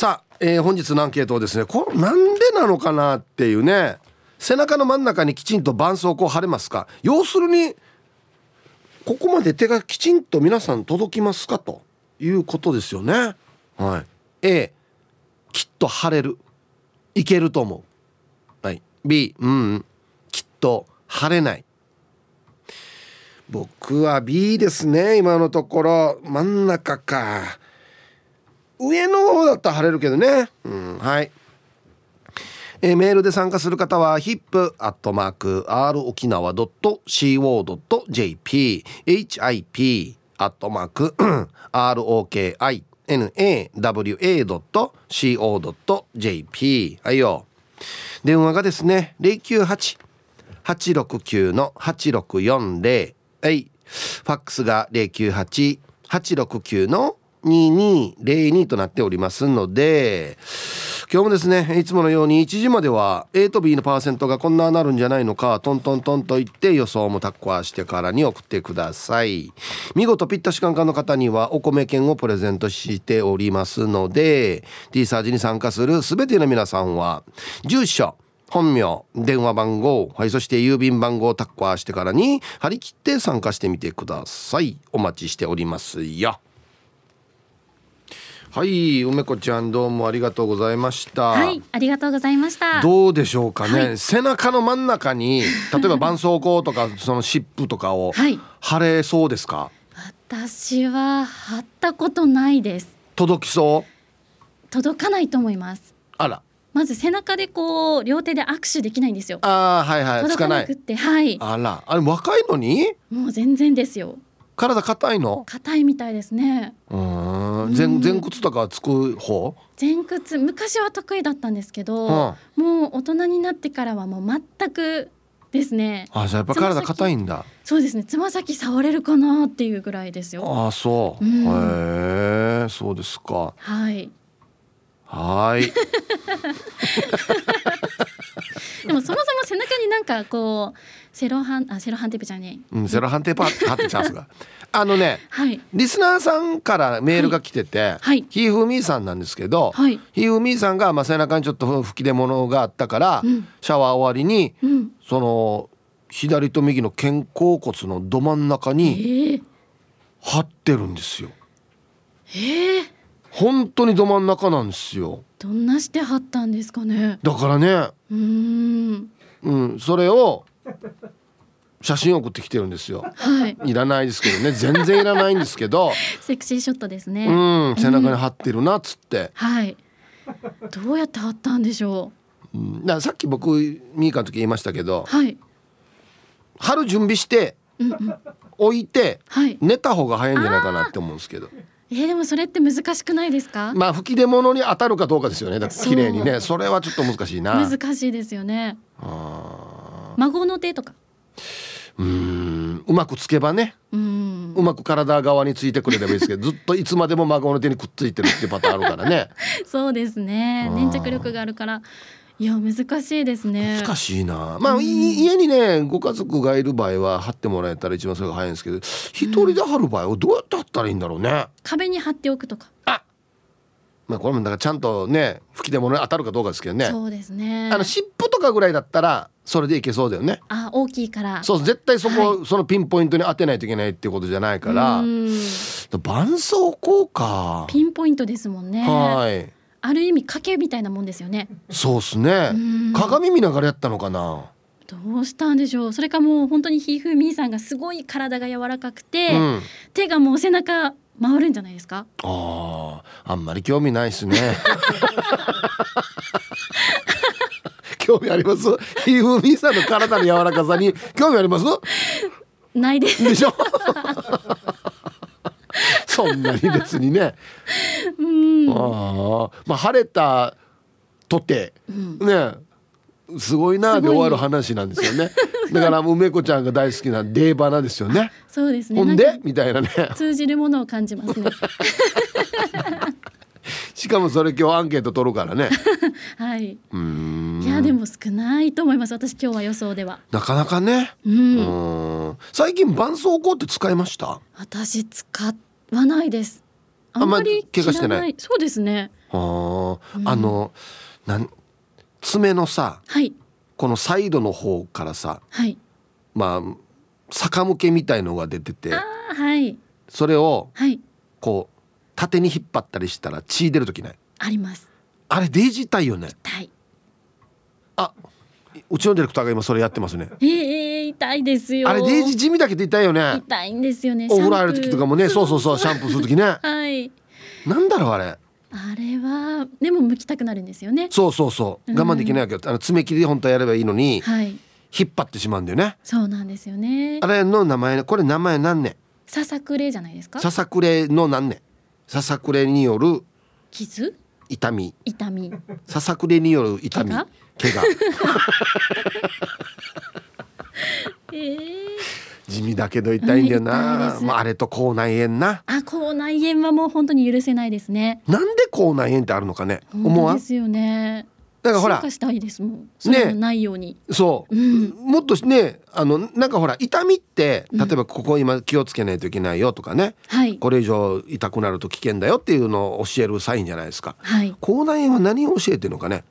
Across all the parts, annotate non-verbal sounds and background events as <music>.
さあ、えー、本日のアンケートをですねこれなんでなのかなっていうね背中の真ん中にきちんと絆創膏貼れますか？要するにここまで手がきちんと皆さん届きますかということですよね。はい。A きっと貼れる。いけると思う。はい。B うんきっと貼れない。僕は B ですね今のところ。真ん中か。上の方だったら晴れるけどね。うんはい。えー、メールで参加する方は hip.r 沖縄 .co.jp hip アットマーク ROKINAWA.co.jp はいよ。電話がですね098-869-8640はい。ファックスが098-869の2202となっておりますので今日もですねいつものように1時までは A と B のパーセントがこんななるんじゃないのかトントントンと言って予想もタッコアしてからに送ってください。見事ピッタシカンカンの方にはお米券をプレゼントしておりますので T サージに参加する全ての皆さんは住所本名電話番号、はい、そして郵便番号をタッコアしてからに張り切って参加してみてください。お待ちしておりますよ。はい梅子ちゃんどうもありがとうございました。はいありがとうございました。どうでしょうかね、はい、背中の真ん中に <laughs> 例えば絆創膏とかその湿布とかを貼れそうですか、私は貼ったことないです。届きそう？届かないと思います。あら。まず背中でこう両手で握手できないんですよ。ああはいはい。届かなくてはい。あら。あれ若いのに？もう全然ですよ体硬いの？硬いみたいですね。うん。前前屈とかつく方？前屈昔は得意だったんですけど、はあ、もう大人になってからはもう全くですね。あじゃやっぱ体硬いんだ。そうですね。つま先触れるかなっていうぐらいですよ。あそう、うん、へえそうですか。はい。はい <laughs> <laughs> でもそもそも背中になんかこうセロハンあセロハンテープじゃねえ、うん、セロハンテープ貼ってチャンスが。<laughs> あのね、はい、リスナーさんからメールが来てて、はい、ひふみーさんなんですけど、はい、ひふみーさんが、まあ、背中にちょっと吹き出物があったから、うん、シャワー終わりに、うん、その左と右の肩甲骨のど真ん中に貼ってるんですよ。えー、本当にど真ん中なんですよ。どんなして貼ったんですかね。だからね。うん。うん、それを写真送ってきてるんですよ。はい。いらないですけどね、全然いらないんですけど。<laughs> セクシーショットですね。うん、背中に貼ってるなっつって。うん、はい。どうやって貼ったんでしょう。うん、ださっき僕ミーカの時言いましたけど。はい。貼る準備して。うんうん、置いて、はい、寝た方が早いんじゃないかなって思うんですけど。えー、でもそれって難しくないですか？まあ吹き出物に当たるかどうかですよね。だ綺麗にね。それはちょっと難しいな。難しいですよね。孫の手とか？うん。うまくつけばね。うまく体側についてくれればいいですけどずっといつまでも孫の手にくっついてるっていうパターンあるからね。<laughs> そうですね。粘着力があるからいや難しいですね。難しいな。まあ、うん、家にねご家族がいる場合は貼ってもらえたら一番それが早いんですけど一人で貼る場合はどうやって貼ったらいいんだろうね、壁に貼っておくとか。あまあこれもだからちゃんとね吹き出物に当たるかどうかですけどね。そうですね。あの湿布とかぐらいだったらそれでいけそうだよね。あ大きいから。そう絶対そこ、はい、そのピンポイントに当てないといけないっていうことじゃないから。絆創膏かピンポイントですもんね。はいある意味賭けみたいなもんですよね。そうっすね。鏡見ながらやったのかな？どうしたんでしょう。それかもう本当にひふみさんがすごい体が柔らかくて、うん、手がもう背中回るんじゃないですか？ああんまり興味ないですね。<laughs> 興味あります？ひふみさんの体の柔らかさに興味あります？ないです。でしょ？<laughs> <laughs> そんなに別にね。うん、あまあ晴れたとて、うん、ねすごいなで終わる話なんですよね。<laughs> だから梅子ちゃんが大好きなデーバナですよね。そうですね。ほんで？みたいなね。通じるものを感じますね。<laughs> しかもそれ今日アンケート取るからね。<laughs> はい。いやでも少ないと思います。私今日は予想では。なかなかね。うん。最近絆創膏って使いました？私使わないですあんまり怪我してないそうですねあー、うんあのなん爪のさはいこのサイドの方からさはいまあ逆向けみたいのが出ててあーはいそれをはいこう縦に引っ張ったりしたら血出る時ない？あります。あれデイジー痛いよね。痛い。あうちのディレクターが今それやってますね。えー、痛いですよ。あれデイジー地味だけど痛いよね。痛いんですよね。お風呂入る時とかもねそうそうそうシャンプーする時ね。<laughs> はい。なんだろうあれ？あれはでも剥きたくなるんですよね。そうそうそう。我慢できないわけど、あの爪切りで本当はやればいいのにはい。引っ張ってしまうんだよね。そうなんですよね。あれの名前これ名前何ねささくれじゃないですか？ささくれの何ねささくれによる傷？痛み。痛み。ささくれによる痛み。怪我？<laughs> 地味だけど痛いんだよな、まあ、あれと口内炎な。あ口内炎はもう本当に許せないですね。なんで口内炎ってあるのかね。思わですよねだからほら進化したいです。もんそういうのないように、そう、うん。もっとねあのなんかほら痛みってうん。例えばここ今気をつけないといけないよとかね、はい。これ以上痛くなると危険だよっていうのを教えるサインじゃないですか。はい。口内炎は何を教えてるのかね？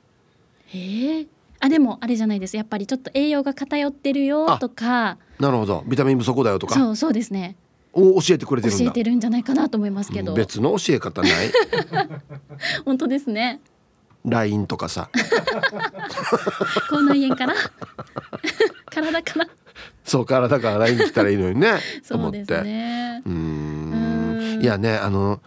えー、あでもあれじゃないです。やっぱりちょっと栄養が偏ってるよとか。なるほど。ビタミン不足だよとか。そうそうですね。を教えてくれてるんだ。教えてるんじゃないかなと思いますけど。別の教え方ない？<laughs> 本当ですね LINE とかさ。口内炎から <laughs> 体からそう体から LINE 来たらいいのにね。と思って。そうですねうんん。いやねあの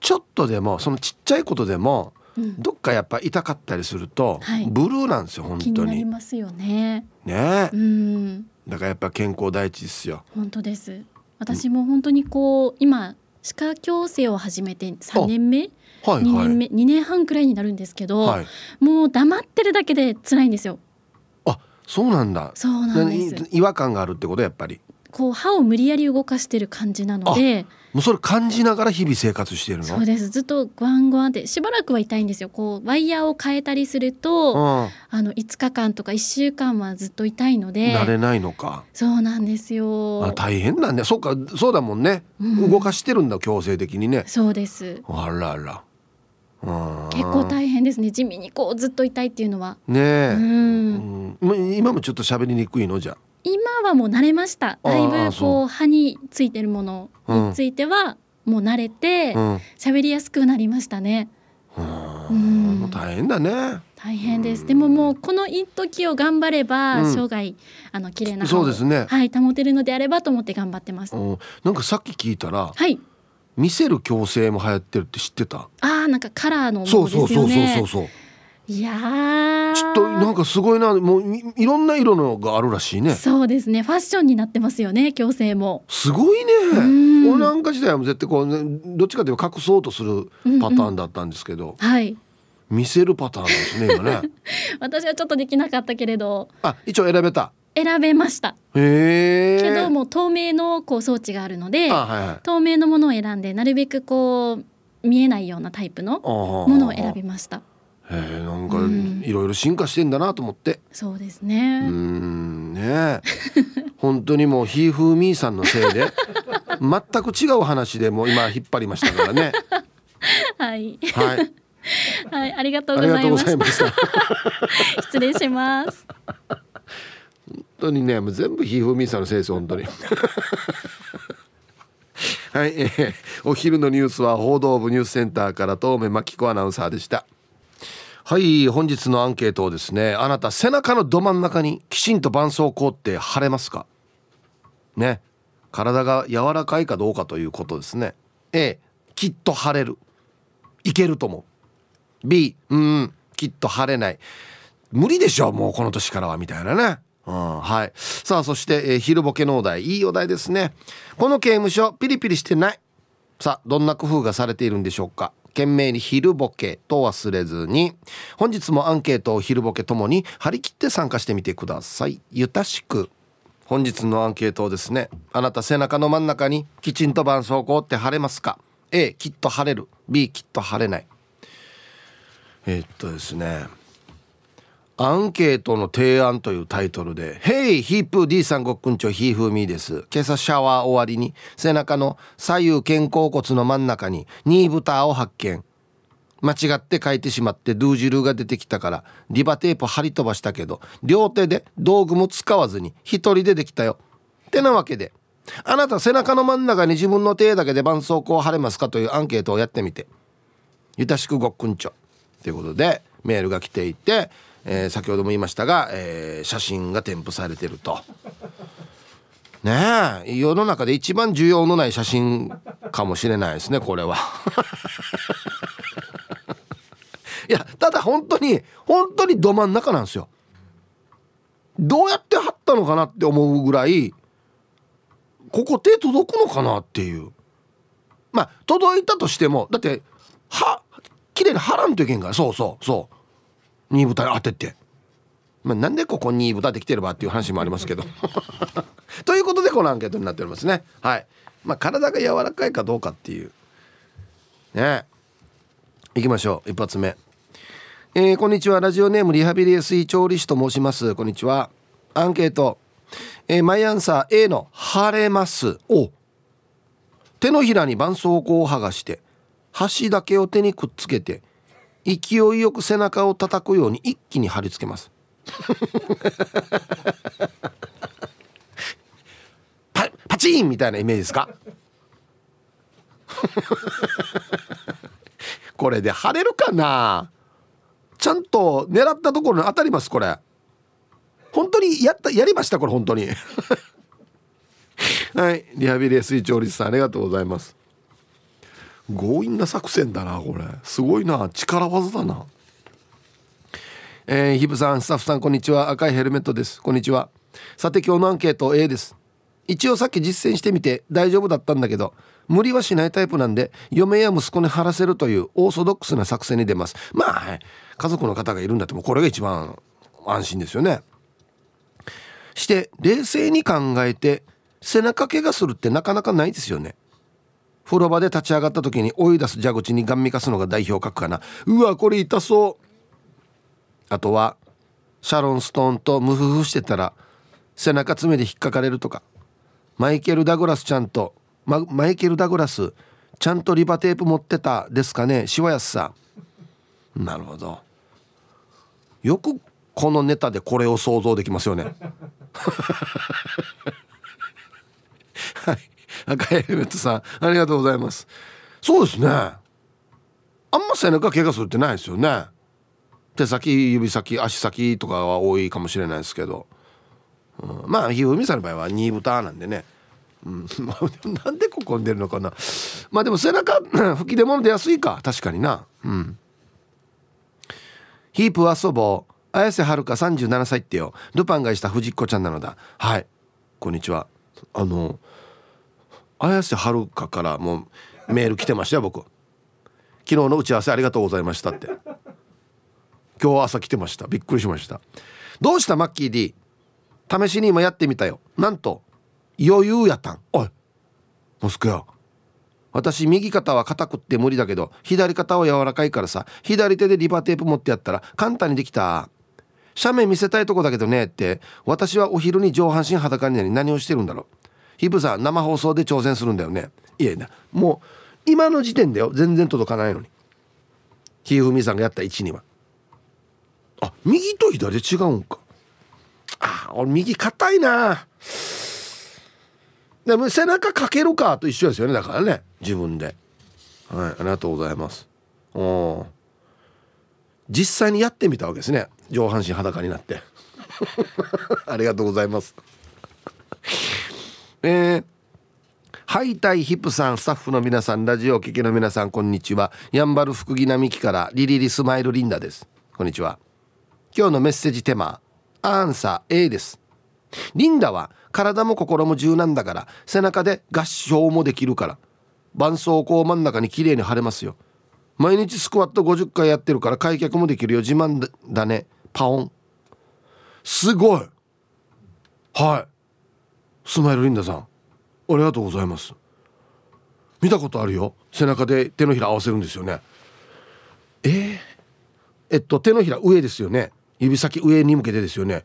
ちょっとでもそのちっちゃいことでもうん。どっかやっぱ痛かったりすると、はい。ブルーなんですよ本気になり当にますよね。ね。うん。だからやっぱ健康第一ですよ。本当です。私も本当にこう今歯科矯正を始めて3年目はい2はい。年目2年半くらいになるんですけど、はい。もう黙ってるだけで辛いんですよ。あそうなんだ。そうなんです。何違和感があるってことやっぱり。こう歯を無理やり動かしてる感じなのでもうそれ感じながら日々生活してるの？そうです。ずっとグワングワンってしばらくは痛いんですよ。こうワイヤーを変えたりすると、うん、あの5日間とか1週間はずっと痛いので慣れないのか。そうなんですよ。あ大変だね。そうかそうだもんね、うん。動かしてるんだ強制的にね。そうです。あらあら。うん結構大変ですね。地味にこうずっと痛いっていうのは。ねえ、うん。今もちょっと喋りにくいの？じゃ今はもう慣れました。だいぶこう歯についてるものについてはもう慣れてうん。喋りやすくなりましたね。うん。もう大変だね。大変です。でももうこの一時を頑張ればうん。生涯あの綺麗なそうですね、はい保てるのであればと思って頑張ってます。うん、なんかさっき聞いたらはい見せる矯正も流行ってるって知ってた？あーなんかカラーのもそうのでそうそうそうそうそういやー。ちょっとなんかすごいな。もういいろんな色のがあるらしいね。そうですね。ファッションになってますよね矯正も。すごいね。ん。俺なんか時代は絶対こう、ね、どっちかというと隠そうとするパターンだったんですけど、はい。見せるパターンですね今ね。<laughs> 私はちょっとできなかったけれど。あ一応選べた選べました。へえ。けどもう透明のこう装置があるのであはいはい。透明のものを選んでなるべくこう見えないようなタイプのもものを選びました。へえなんかうん。いろいろ進化してんだなと思って。そうですね、んね <laughs> 本当にもうひーふーみーさんのせいで <laughs> 全く違う話でもう今引っ張りましたからね。<laughs> はい。はい。はいありがとうごございました。失礼します。本当にねもう全部ひふみさんのせいです本当に。<laughs> はい、えーお昼のニュースは報道部ニュースセンターから東目真紀子アナウンサーでした。はい本日のアンケートをですねあなた背中のど真ん中にきちんと絆創膏って貼れますか？ね。体が柔らかいかどうかということですね。A きっと腫れる。いけると思う。B うんきっと腫れない。無理でしょもうこの年からはみたいなね。うん、はい。さあそして、えー昼ボケのお題。いいお題ですね。この刑務所ピリピリしてない。さあどんな工夫がされているんでしょうか。懸命に昼ボケと忘れずに。本日もアンケートを昼ボケともに張り切って参加してみてください。ゆたしく。本日のアンケートをですね。あなた背中の真ん中にきちんと絆創膏って貼れますか。A きっと貼れる。B きっと貼れない。えーっとですね。アンケートの提案というタイトルで「Hey ヒープ D さんごっくんちょひーふーみーです」今朝シャワー終わりに背中の左右肩甲骨の真ん中にニーブターを発見。間違って書いてしまってドゥージルが出てきたからリバテープ貼り飛ばしたけど両手で道具も使わずに一人でできたよ。ってなわけであなた背中の真ん中に自分の手だけで絆創膏を貼れますかというアンケートをやってみて。ゆたしくごっくんちょ。ということでメールが来ていてえー、先ほども言いましたが、えー、写真が添付されてると。ねえ世の中で一番需要のない写真かもしれないですねこれは。<laughs> いやただ本当に本当にど真ん中なんですよ。どうやって貼ったのかなって思うぐらいここ手届くのかなっていうまあ届いたとしてもだっては綺麗に貼らんといけんからそうそうそう2豚当てて、まあ、なんでここに豚できてればっていう話もありますけど。<laughs> ということでこのアンケートになっておりますね。はい。まあ体が柔らかいかどうかっていう。ね。いきましょう。一発目。えー、こんにちは。ラジオネームリハビリエスイ調理師と申します。こんにちは。アンケート、えー、マイアンサー A の「晴れます」を。手のひらに絆創膏を剥がして端だけを手にくっつけて勢いよく背中を叩くように一気に貼り付けます。<laughs> パパチンみたいなイメージですか？<laughs> これで貼れるかな？ちゃんと狙ったところに当たりますこれ。本当にやったやりましたこれ本当に。<laughs> はい。リハビリ水調理師さんありがとうございます。強引な作戦だなこれ。すごいな力技だな。えー、ヒブさんスタッフさんこんにちは。赤いヘルメットです。こんにちは。さて今日のアンケート A です。一応さっき実践してみて大丈夫だったんだけど無理はしないタイプなんで嫁や息子に貼らせるというオーソドックスな作戦に出ます。まあ家族の方がいるんだってもこれが一番安心ですよね。して冷静に考えて背中怪我するってなかなかないですよね。風呂場で立ち上がった時に追い出す蛇口にガン見かすのが代表格かな。うわこれ痛そう。あとはシャロン・ストーンとムフフしてたら背中爪で引っかかれるとか。マイケル・ダグラスちゃんと、ま、マイケル・ダグラスちゃんとリバテープ持ってたですかねしわやすさなるほど。よくこのネタでこれを想像できますよね。は <laughs> い赤いヘルメットさんありがとうございます。そうですね。あんま背中怪我するってないですよね。手先指先足先とかは多いかもしれないですけど、うん、まあひふみさんの場合は2豚なんでね。うん、<laughs> なんでここに出るのかな。まあでも背中 <clears throat> 吹き出物出やすいか確かにな。うん。ヒープ遊ぼう。綾瀬はるか37歳ってよ。ルパンがした藤子ちゃんなのだ。はい。こんにちは。あの綾瀬はるかからもうメール来てましたよ僕。昨日の打ち合わせありがとうございましたって。今日朝来てました。びっくりしました。どうしたマッキー D 試しに今やってみたよ。なんと余裕やったん。おいモスクよ私右肩は硬くって無理だけど左肩は柔らかいからさ左手でリバーテープ持ってやったら簡単にできた。斜面見せたいとこだけどねって。私はお昼に上半身裸になり何をしてるんだろう。ヒブさん生放送で挑戦するんだよね。いやいやもう今の時点でよ全然届かないのに。ひふみさんがやった位置には。あ右と左違うんか。あ俺右硬いな。でも背中かけるかと一緒ですよね。だからね自分で。はいありがとうございます。お実際にやってみたわけですね。上半身裸になって。<laughs> ありがとうございます。えーハイタイヒップさんスタッフの皆さんラジオ聴きの皆さんこんにちは。やんばる福木並木からリリリスマイルリンダです。こんにちは。今日のメッセージテーマアンサー A です。リンダは体も心も柔軟だから背中で合唱もできるから。絆創膏真ん中に綺麗に貼れますよ。毎日スクワット50回やってるから開脚もできるよ。自慢だね。パオン。すごい。はい。スマイルリンダさんありがとうございます。見たことあるよ。背中で手のひら合わせるんですよね。えー、えっと手のひら上ですよね。指先上に向けてですよね。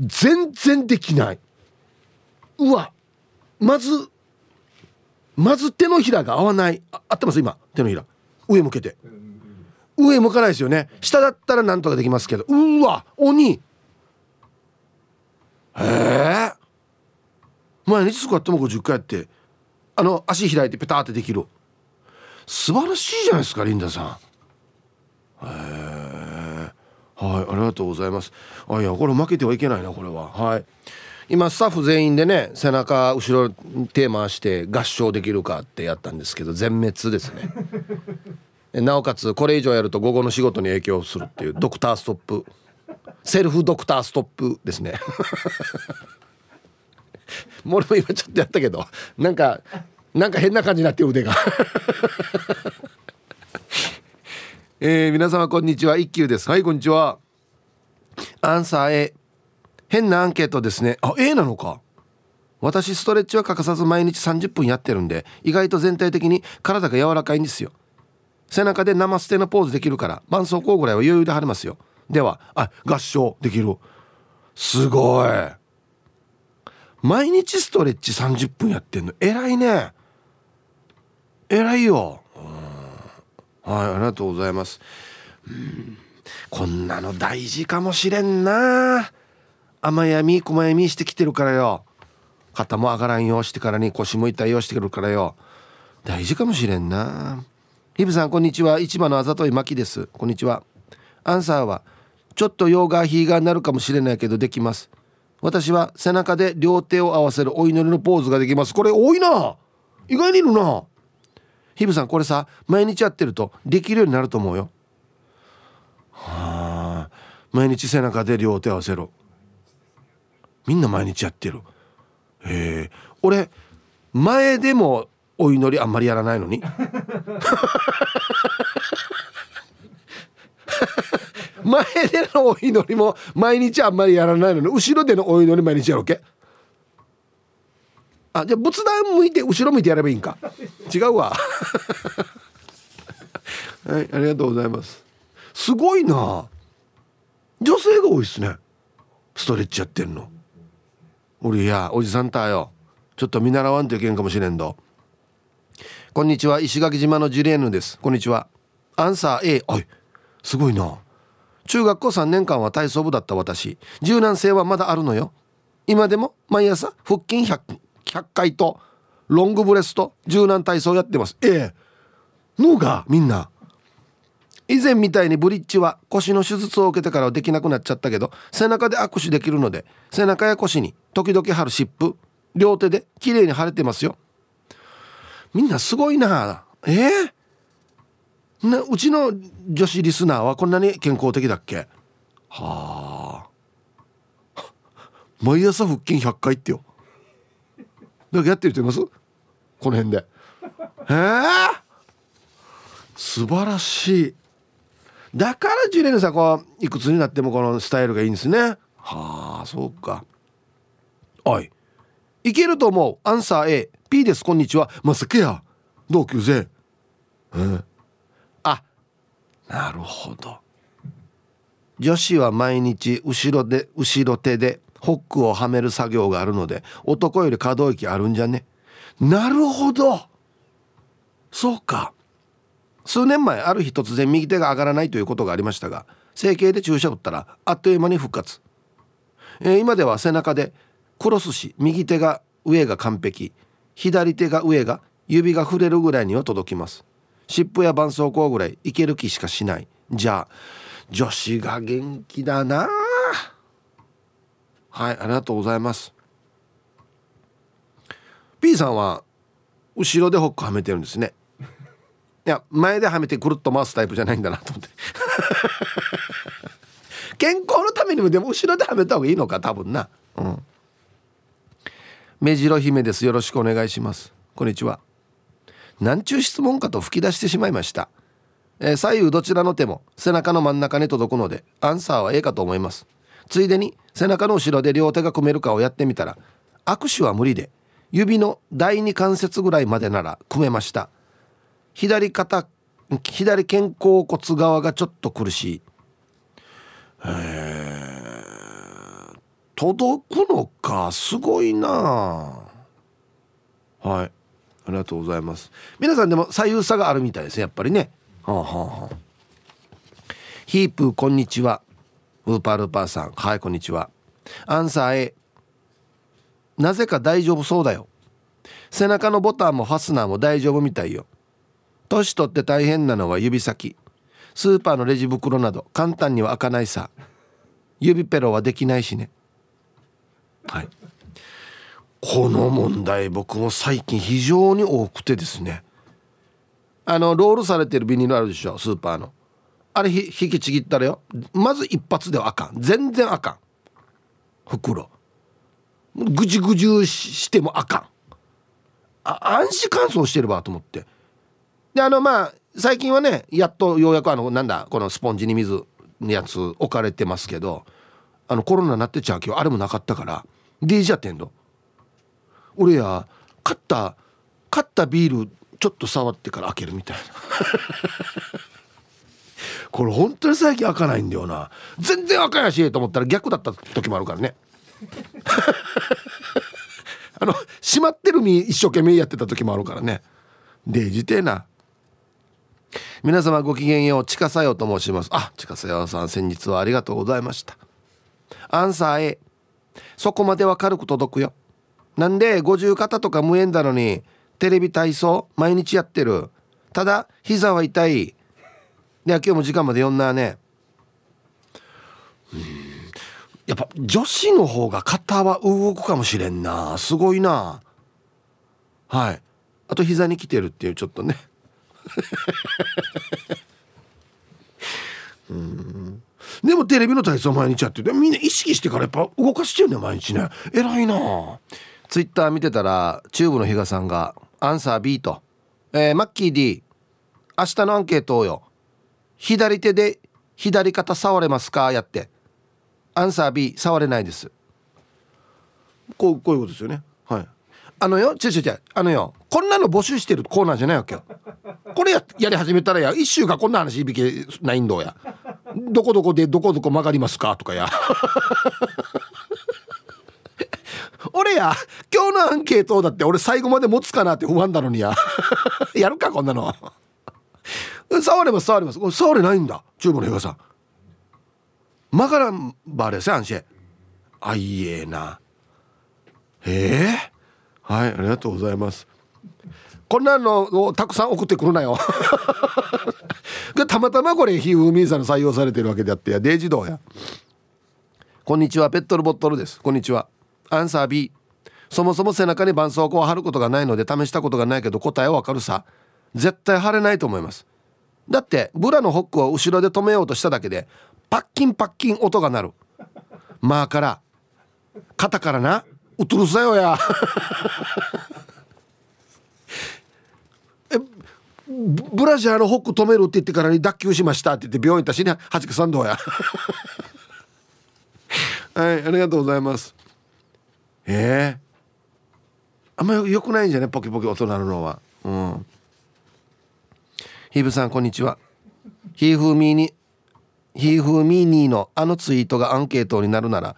全然できない。うわ。まずまず手のひらが合わない。あ合ってます？今手のひら。上向けて。上向かないですよね。下だったらなんとかできますけど。うわ。鬼。へえ毎日スクワットも50回やってあの足開いてペタってできる。素晴らしいじゃないですかリンダさん。へえはいありがとうございます。あいやこれ負けてはいけないなこれは。はい。今スタッフ全員でね背中後ろ手回して合唱できるかってやったんですけど全滅ですね。<laughs> なおかつこれ以上やると午後の仕事に影響するっていうドクターストップ。セルフドクターストップですね。<laughs> も俺も今ちょっとやったけどなんかなんか変な感じになって腕が。<laughs> えー、皆様こんにちは。一休です。はいこんにちは。アンサー A 変なアンケートですね。あ A なのか。私ストレッチは欠かさず毎日30分やってるんで意外と全体的に体が柔らかいんですよ。背中でナマステのポーズできるから絆創膏ぐらいは余裕で貼れますよ。ではあ合唱できる。すごい。毎日ストレッチ30分やってんの。偉いね。偉いよ。はいありがとうございます。こんなの大事かもしれんな。甘やみ細やみしてきてるからよ。肩も上がらんよしてからに腰も痛いよしてくるからよ。大事かもしれんな。ヒブさんこんにちは。市場のあざといまきです。こんにちは。アンサーはちょっとヨーガーヒーガーになるかもしれないけどできます。私は背中で両手を合わせるお祈りのポーズができます。これ多いな。意外にいるな。ヒブさんこれさ毎日やってるとできるようになると思うよ。はあ。毎日背中で両手合わせるみんな毎日やってる。へえ。俺前でもお祈りあんまりやらないのに。前でのお祈りも毎日あんまりやらないのに後ろでのお祈り毎日やろうけ。あじゃあ仏壇向いて後ろ向いてやればいいんか。違うわ。<laughs> はいありがとうございます。すごいな。女性が多いっすね。ストレッチやってんの。俺いやおじさんたよ。ちょっと見習わんといけんかもしれんど。こんにちは石垣島のジュリエヌです。こんにちは。アンサー A おいすごいな。中学校3年間は体操部だった私。柔軟性はまだあるのよ。今でも毎朝腹筋 100, 100回とロングブレスと柔軟体操やってます。ええ。のがみんな。以前みたいにブリッジは腰の手術を受けてからはできなくなっちゃったけど背中で握手できるので背中や腰に時々貼る湿布両手で綺麗に貼れてますよ。みんなすごいな。えー、なうちの女子リスナーはこんなに健康的だっけ？はあ。<laughs> 毎朝腹筋100回ってよ。だかやってる人います？この辺で。えー、素晴らしい。だからジュレーヌさんこういくつになってもこのスタイルがいいんですね。はあそうか。おい。いけると思う。アンサー A P です。こんにちは。まさかや同級生。うんあなるほど。女子は毎日後ろで後ろ手でホックをはめる作業があるので男より可動域あるんじゃね？なるほど。そうか。数年前ある日突然右手が上がらないということがありましたが整形で注射打ったらあっという間に復活、えー、今では背中でクロスし右手が上が完璧左手が上が指が触れるぐらいには届きます。湿布や絆創膏ぐらいいける気しかしない。じゃあ女子が元気だな。はいありがとうございます。P さんは後ろでホックはめてるんですね。いや前ではめてくるっと回すタイプじゃないんだなと思って。<laughs> 健康のためにもでも後ろではめた方がいいのか多分な。うん。目白姫です。よろしくお願いします。こんにちは。なんちゅう質問かと吹き出してしまいました、えー、左右どちらの手も背中の真ん中に届くのでアンサーは A かと思います。ついでに背中の後ろで両手が組めるかをやってみたら握手は無理で指の第二関節ぐらいまでなら組めました。左肩左肩甲骨側がちょっと苦しい。え届くのかすごいなはい。ありがとうございます。皆さんでも左右差があるみたいですやっぱりね。はあははあ。ヒープこんにちは。ウーパールーパーさん。はいこんにちは。アンサー A なぜか大丈夫そうだよ。背中のボタンもファスナーも大丈夫みたいよ。年取って大変なのは指先。スーパーのレジ袋など簡単には開かないさ。指ペロはできないしね。はい。この問題僕も最近非常に多くてですね。あのロールされてるビニールあるでしょスーパーの。あれ引きちぎったらよ。まず一発ではあかん。全然あかん。袋。ぐじぐじしてもあかん。あ暗視乾燥してればと思って。であのまあ最近はねやっとようやくあのなんだこのスポンジに水のやつ置かれてますけどあのコロナになってちゃう今日あれもなかったから DJ やってんの。俺や買った買ったビールちょっと触ってから開けるみたいな。<laughs> これ本当に最近開かないんだよな。全然開かないしと思ったら逆だった時もあるからね。<laughs> あの閉まってる身一生懸命やってた時もあるからね。デジてえな。皆様ごきげんようちかさよと申します。あちかさよさん先日はありがとうございました。アンサー A そこまでは軽く届くよ。なんで五十肩とか無縁だのにテレビ体操毎日やってる。ただ膝は痛い。で今日も時間まで読んだね。うん。やっぱ女子の方が肩は動くかもしれんな。すごいな。はい。あと膝に来てるっていうちょっとね。<laughs> うん。でもテレビの体操毎日やっててみんな意識してからやっぱ動かしてるね毎日ね。偉いな。ツイッター見てたらチューブの比嘉さんが「アンサー B と」えー、マッキー D 明日のアンケートをよ。左手で左肩触れますか？やって。アンサー B 触れないです。こうこういうことですよね。はい。あのよ違う違う違う。あのよこんなの募集してるコーナーじゃないわけよ。これややり始めたらや一週間こんな話響きないんどや。どこどこでどこどこ曲がりますか？とかや。俺や今日のアンケートだって俺最後まで持つかなって不安なのにや。<laughs> やるかこんなの。触れます触れます。触れないんだ。チューブの平さん。曲がらんばれせアンシェ。あいえな。ええ、はいありがとうございます。こんなのをたくさん送ってくるなよ。<laughs> たまたまこれヒーウーミンさんの採用されてるわけであってや。デイジドや。こんにちはペットルボットルです。こんにちは。アンサー B そもそも背中に絆創膏を貼ることがないので試したことがないけど答えはわかるさ。絶対貼れないと思います。だってブラのホックを後ろで止めようとしただけでパッキンパッキン音が鳴る。まあから肩からなうとるさよや。えブラジャーのホック止めるって言ってからに脱臼しました。って言って病院行ったしね。八九三道や。はいありがとうございます。ええー、あんまよくないんじゃね？ポキポキ音鳴るのは。うん。ヒーブさんこんにちは。ヒーフーミーにヒーフーミーニーのあのツイートがアンケートになるなら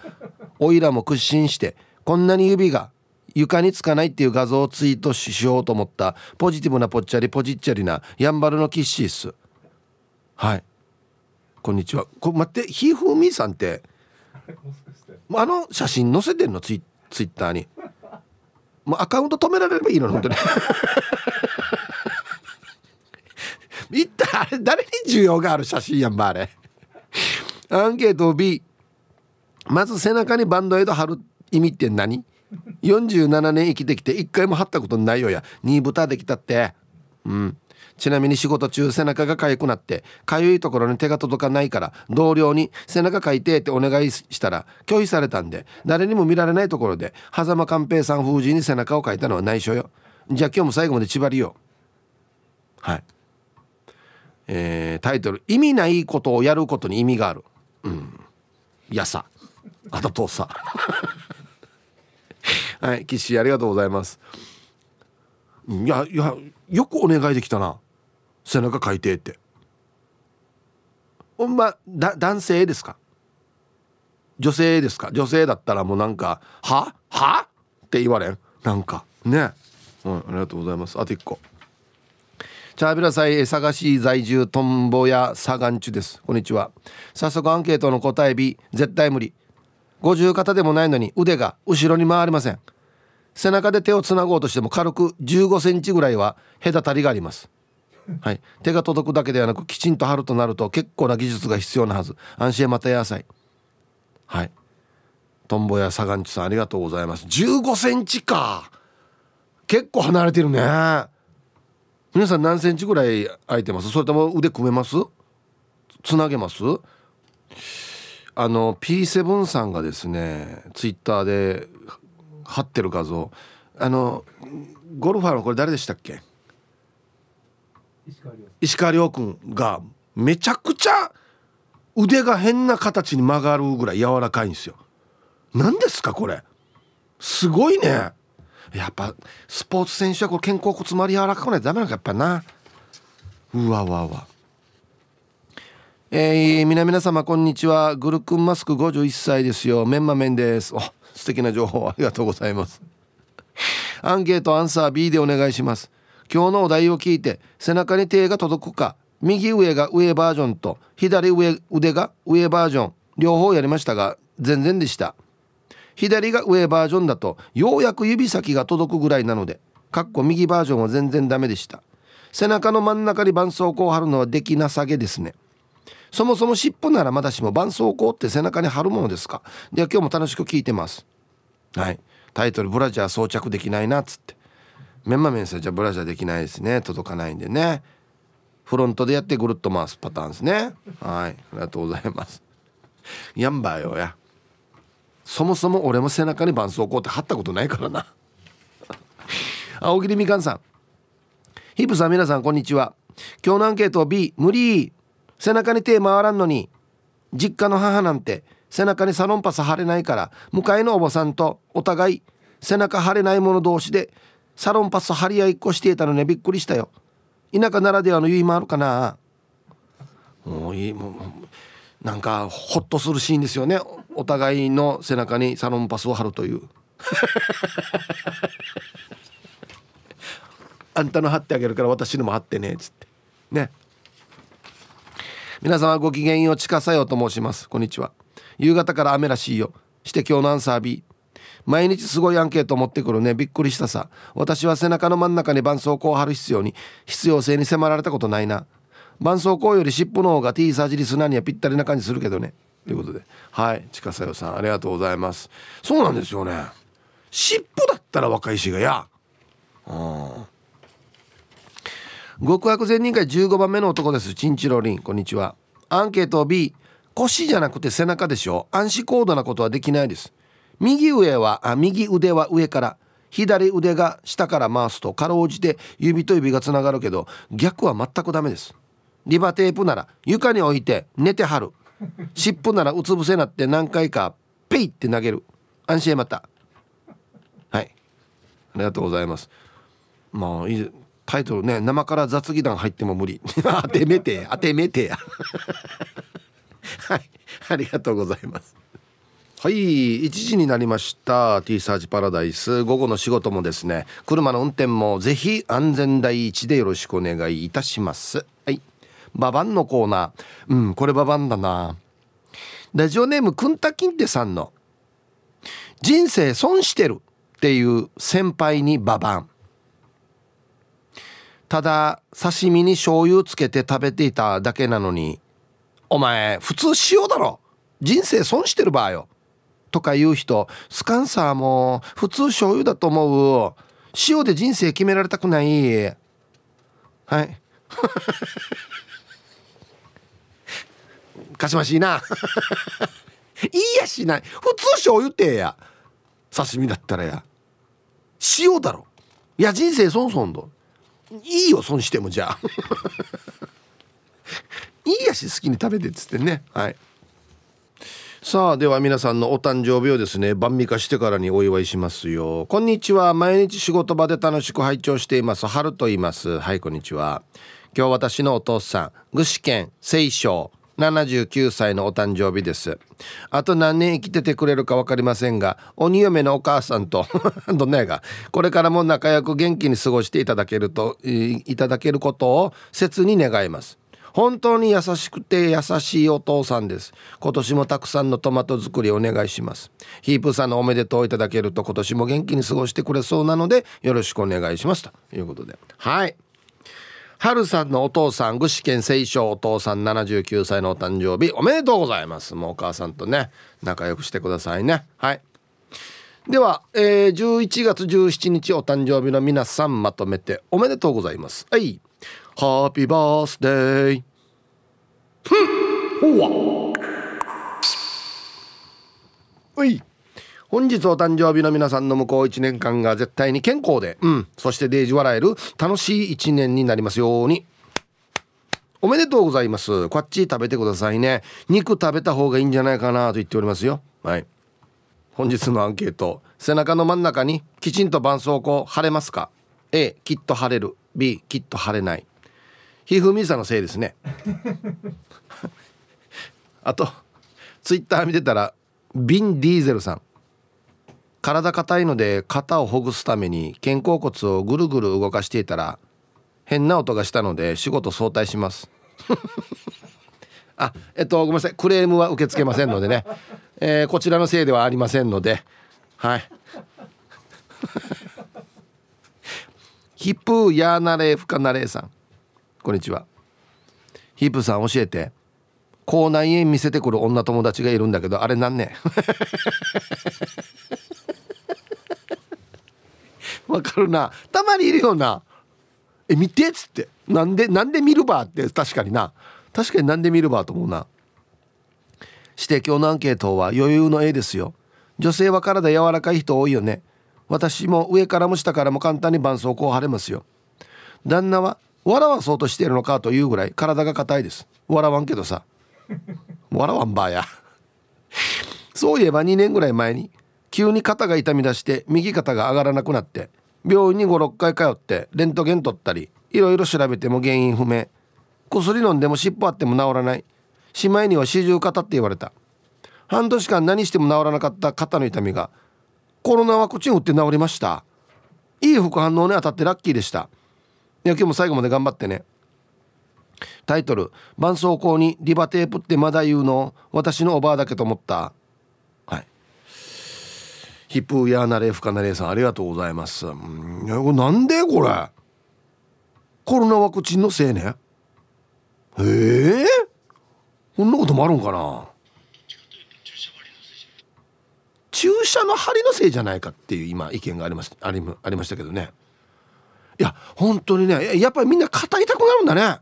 おいらも屈伸してこんなに指が床につかないっていう画像をツイートしようと思ったポジティブなぽっちゃりポジッチャリなやんばるのキッシーっす。はい。こんにちは。こ待ってひーふーみーさんって <laughs> あの写真載せてんの？ツイツイッターに。もうアカウント止められればいいの本当に。<laughs> 一体あれ誰に需要がある写真やんばあれ。アンケート B まず背中にバンドエイド貼る意味って何？47年生きてきて一回も貼ったことないよや。2豚できたって。うんちなみに仕事中背中が痒くなって痒いところに手が届かないから同僚に背中かいてってお願いしたら拒否されたんで誰にも見られないところで狭間寛平さん封じに背中を書いたのは内緒よ。じゃあ今日も最後まで縛りよはい。えー、タイトル「意味ないことをやることに意味がある」うん。やさ。あととさ。はい岸ありがとうございます。いやいやよくお願いできたな。背中書いてって。ほんまだ男性ですか？女性ですか？女性だったらもうなんか「は？は？って言われん？なんかね。うん、ありがとうございます。あと1個。チャービラサイ探し在住トンボやサガンチュです。こんにちは。早速アンケートの答え B 絶対無理。50肩でもないのに腕が後ろに回りません。背中で手をつなごうとしても軽く15センチぐらいは隔たりがあります。はい、手が届くだけではなくきちんと貼るとなると結構な技術が必要なはず。安心へまた野菜はい。トンボやサガンチさんありがとうございます。15センチか。結構離れてるね。皆さん何センチぐらい空いてます？それとも腕組めます？つなげます？あの P7 さんがですねツイッターで貼ってる画像。あのゴルファーのこれ誰でしたっけ？石川遼君がめちゃくちゃ腕が変な形に曲がるぐらい柔らかいんですよ。何ですかこれ。すごいね。やっぱスポーツ選手はこれ肩甲骨周り柔らかくないとダメなんかやっぱな。うわわわ。えー、皆々様こんにちは。グルクンマスク51歳ですよ。メンマメンです。お素敵な情報ありがとうございます。アンケートアンサー B でお願いします。今日のお題を聞いて背中に手が届くか右上が上バージョンと左上腕が上バージョン両方やりましたが全然でした。左が上バージョンだとようやく指先が届くぐらいなのでかっこ右バージョンは全然ダメでした。背中の真ん中に絆創膏を貼るのはできなさげですね。そもそも尻尾ならまだしも絆創膏って背中に貼るものですか？では今日も楽しく聞いてます。はい。タイトルブラジャー装着できないなっつって。メンマメンさんじゃブラジャーできないですね。届かないんでね。フロントでやってぐるっと回すパターンですね。はい。ありがとうございます。やんばよや。そもそも俺も背中に絆創膏って貼ったことないからな。青桐みかんさん。ヒップさん皆さんこんにちは。今日のアンケート B 無理。背中に手回らんのに。実家の母なんて。背中にサロンパス貼れないから。向かいのおばさんとお互い背中貼れない者同士でサロンパス貼り合いっこしていたのね。びっくりしたよ。田舎ならではの言いもあるかな。もういいもうなんかホッとするシーンですよね。お互いの背中にサロンパスを貼るという。<laughs> あんたの貼ってあげるから私のも貼ってね。っつって。ね。皆様ごきげんよう近さよと申します。こんにちは。夕方から雨らしいよ。して今日のアンサー B 毎日すごいアンケート持ってくるね。びっくりしたさ。私は背中の真ん中に絆創膏を貼る必要に必要性に迫られたことないな。絆創膏より尻尾の方が T サージリスナーにはぴったりな感じするけどね。ということで。はい。近さよさんありがとうございます。そうなんですよね。尻尾だったら若いしがやうん極悪善人会15番目の男です。チンチロリン。こんにちは。アンケート B 腰じゃなくて背中でしょ。暗視高度なことはできないです。右上はあ右腕は上から左腕が下から回すとかろうじて指と指がつながるけど逆は全くダメです。リバテープなら床に置いて寝てはる。尻尾ならうつ伏せなって何回かペイって投げる。安心また。はい。ありがとうございます。まあいいタイトルね生から雑技団入っても無理。<laughs> 当てめて当てめてや。はい。ありがとうございます。はい1時になりました。T サージパラダイス。午後の仕事もですね車の運転もぜひ安全第一でよろしくお願いいたします。はい。ババンのコーナー。うんこれババンだな。ラジオネームくんたきんてさんの人生損してるっていう先輩にババン。ただ刺身に醤油つけて食べていただけなのにお前普通塩だろ。人生損してる場合よ。とか言う人スカンサーも普通醤油だと思う。塩で人生決められたくない。はい。<laughs> かしましいな。<laughs> いいやしない。普通醤油ってや。刺身だったらや。塩だろ。いや人生損損ど。いいよ損してもじゃあ。<laughs> いいやし好きに食べてっつってね。はい。さあでは皆さんのお誕生日をですね晩味化してからにお祝いしますよ。こんにちは。毎日仕事場で楽しく拝聴しています。春と言います。はいこんにちは。今日私のお父さん具志堅清少79歳のお誕生日です。あと何年生きててくれるか分かりませんが鬼嫁のお母さんと <laughs> どんなやがこれからも仲良く元気に過ごしていただけるといただけることを切に願います。本当に優しくて優しいお父さんです。今年もたくさんのトマト作りお願いします。ヒープさんのおめでとういただけると今年も元気に過ごしてくれそうなのでよろしくお願いします。ということで。はい。春さんのお父さん具志堅清少お父さん79歳のお誕生日おめでとうございます。もうお母さんとね仲良くしてくださいね。はい。では、えー、11月17日お誕生日の皆さんまとめておめでとうございます。はい。ハッピーバースデーふんほわい本日お誕生日の皆さんの向こう1年間が絶対に健康で、うん、そしてデージ笑える楽しい1年になりますように。おめでとうございます。こっち食べてくださいね。肉食べた方がいいんじゃないかなと言っておりますよ。はい。本日のアンケート。背中の真ん中にきちんと絆創膏貼れますか ?A、きっと貼れる。B、きっと貼れない。ひふみさんのせいですね。<laughs> あと、ツイッター見てたら、ビン・ディーゼルさん。体硬いので肩をほぐすために肩甲骨をぐるぐる動かしていたら変な音がしたので仕事早退します。<laughs> あえっとごめんなさい。クレームは受け付けませんのでね、えー、こちらのせいではありませんので。はい。<laughs> ヒップヤーナレーフカナレーさんこんにちは。ヒップさん教えて。口内炎見せてくる女友達がいるんだけどあれなんね <laughs> わかるな。たまにいるよな。え見てっつって。なんでなんで見るばって確かにな。確かになんで見るばと思うな。指摘のアンケートは余裕の絵ですよ。女性は体柔らかい人多いよね。私も上からも下からも簡単に絆創膏を貼れますよ。旦那は笑わそうとしているのかというぐらい体が硬いです。笑わんけどさ。笑わんばや。そういえば2年ぐらい前に急に肩が痛み出して右肩が上がらなくなって病院に56回通ってレントゲン取ったりいろいろ調べても原因不明。薬飲んでも尻尾あっても治らない。しまいには四十肩って言われた。半年間何しても治らなかった肩の痛みがコロナワクチン打って治りました。いい副反応に当たってラッキーでした。や今日も最後まで頑張ってね。タイトル「絆創膏にリバテープってまだ言うの？私のおばあだけと思った」はい。ヒップヤーナレーフカナレーさんありがとうございます。ん。い、なんでこれ？コロナワクチンのせいね。へえ。こんなこともあるんかな？注射の針のせいじゃないかっていう今意見がありますありありましたけどね。いや本当にねやっぱりみんな肩痛くなるんだね。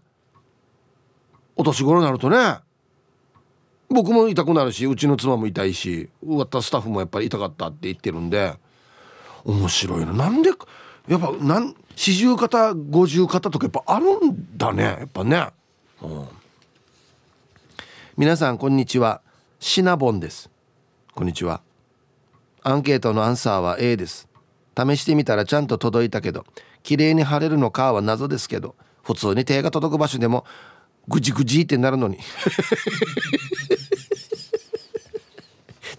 お年頃になるとね。僕も痛くなるしうちの妻も痛いし終わったスタッフもやっぱり痛かったって言ってるんで。面白いな。なんでやっぱなん四十肩五十肩とかやっぱあるんだねやっぱね、うん、皆さんこんにちは。シナボンです。こんにちは。アンケートのアンサーは A です。試してみたらちゃんと届いたけど綺麗に貼れるのかは謎ですけど普通に手が届く場所でもぐじぐじってなるのに。<laughs>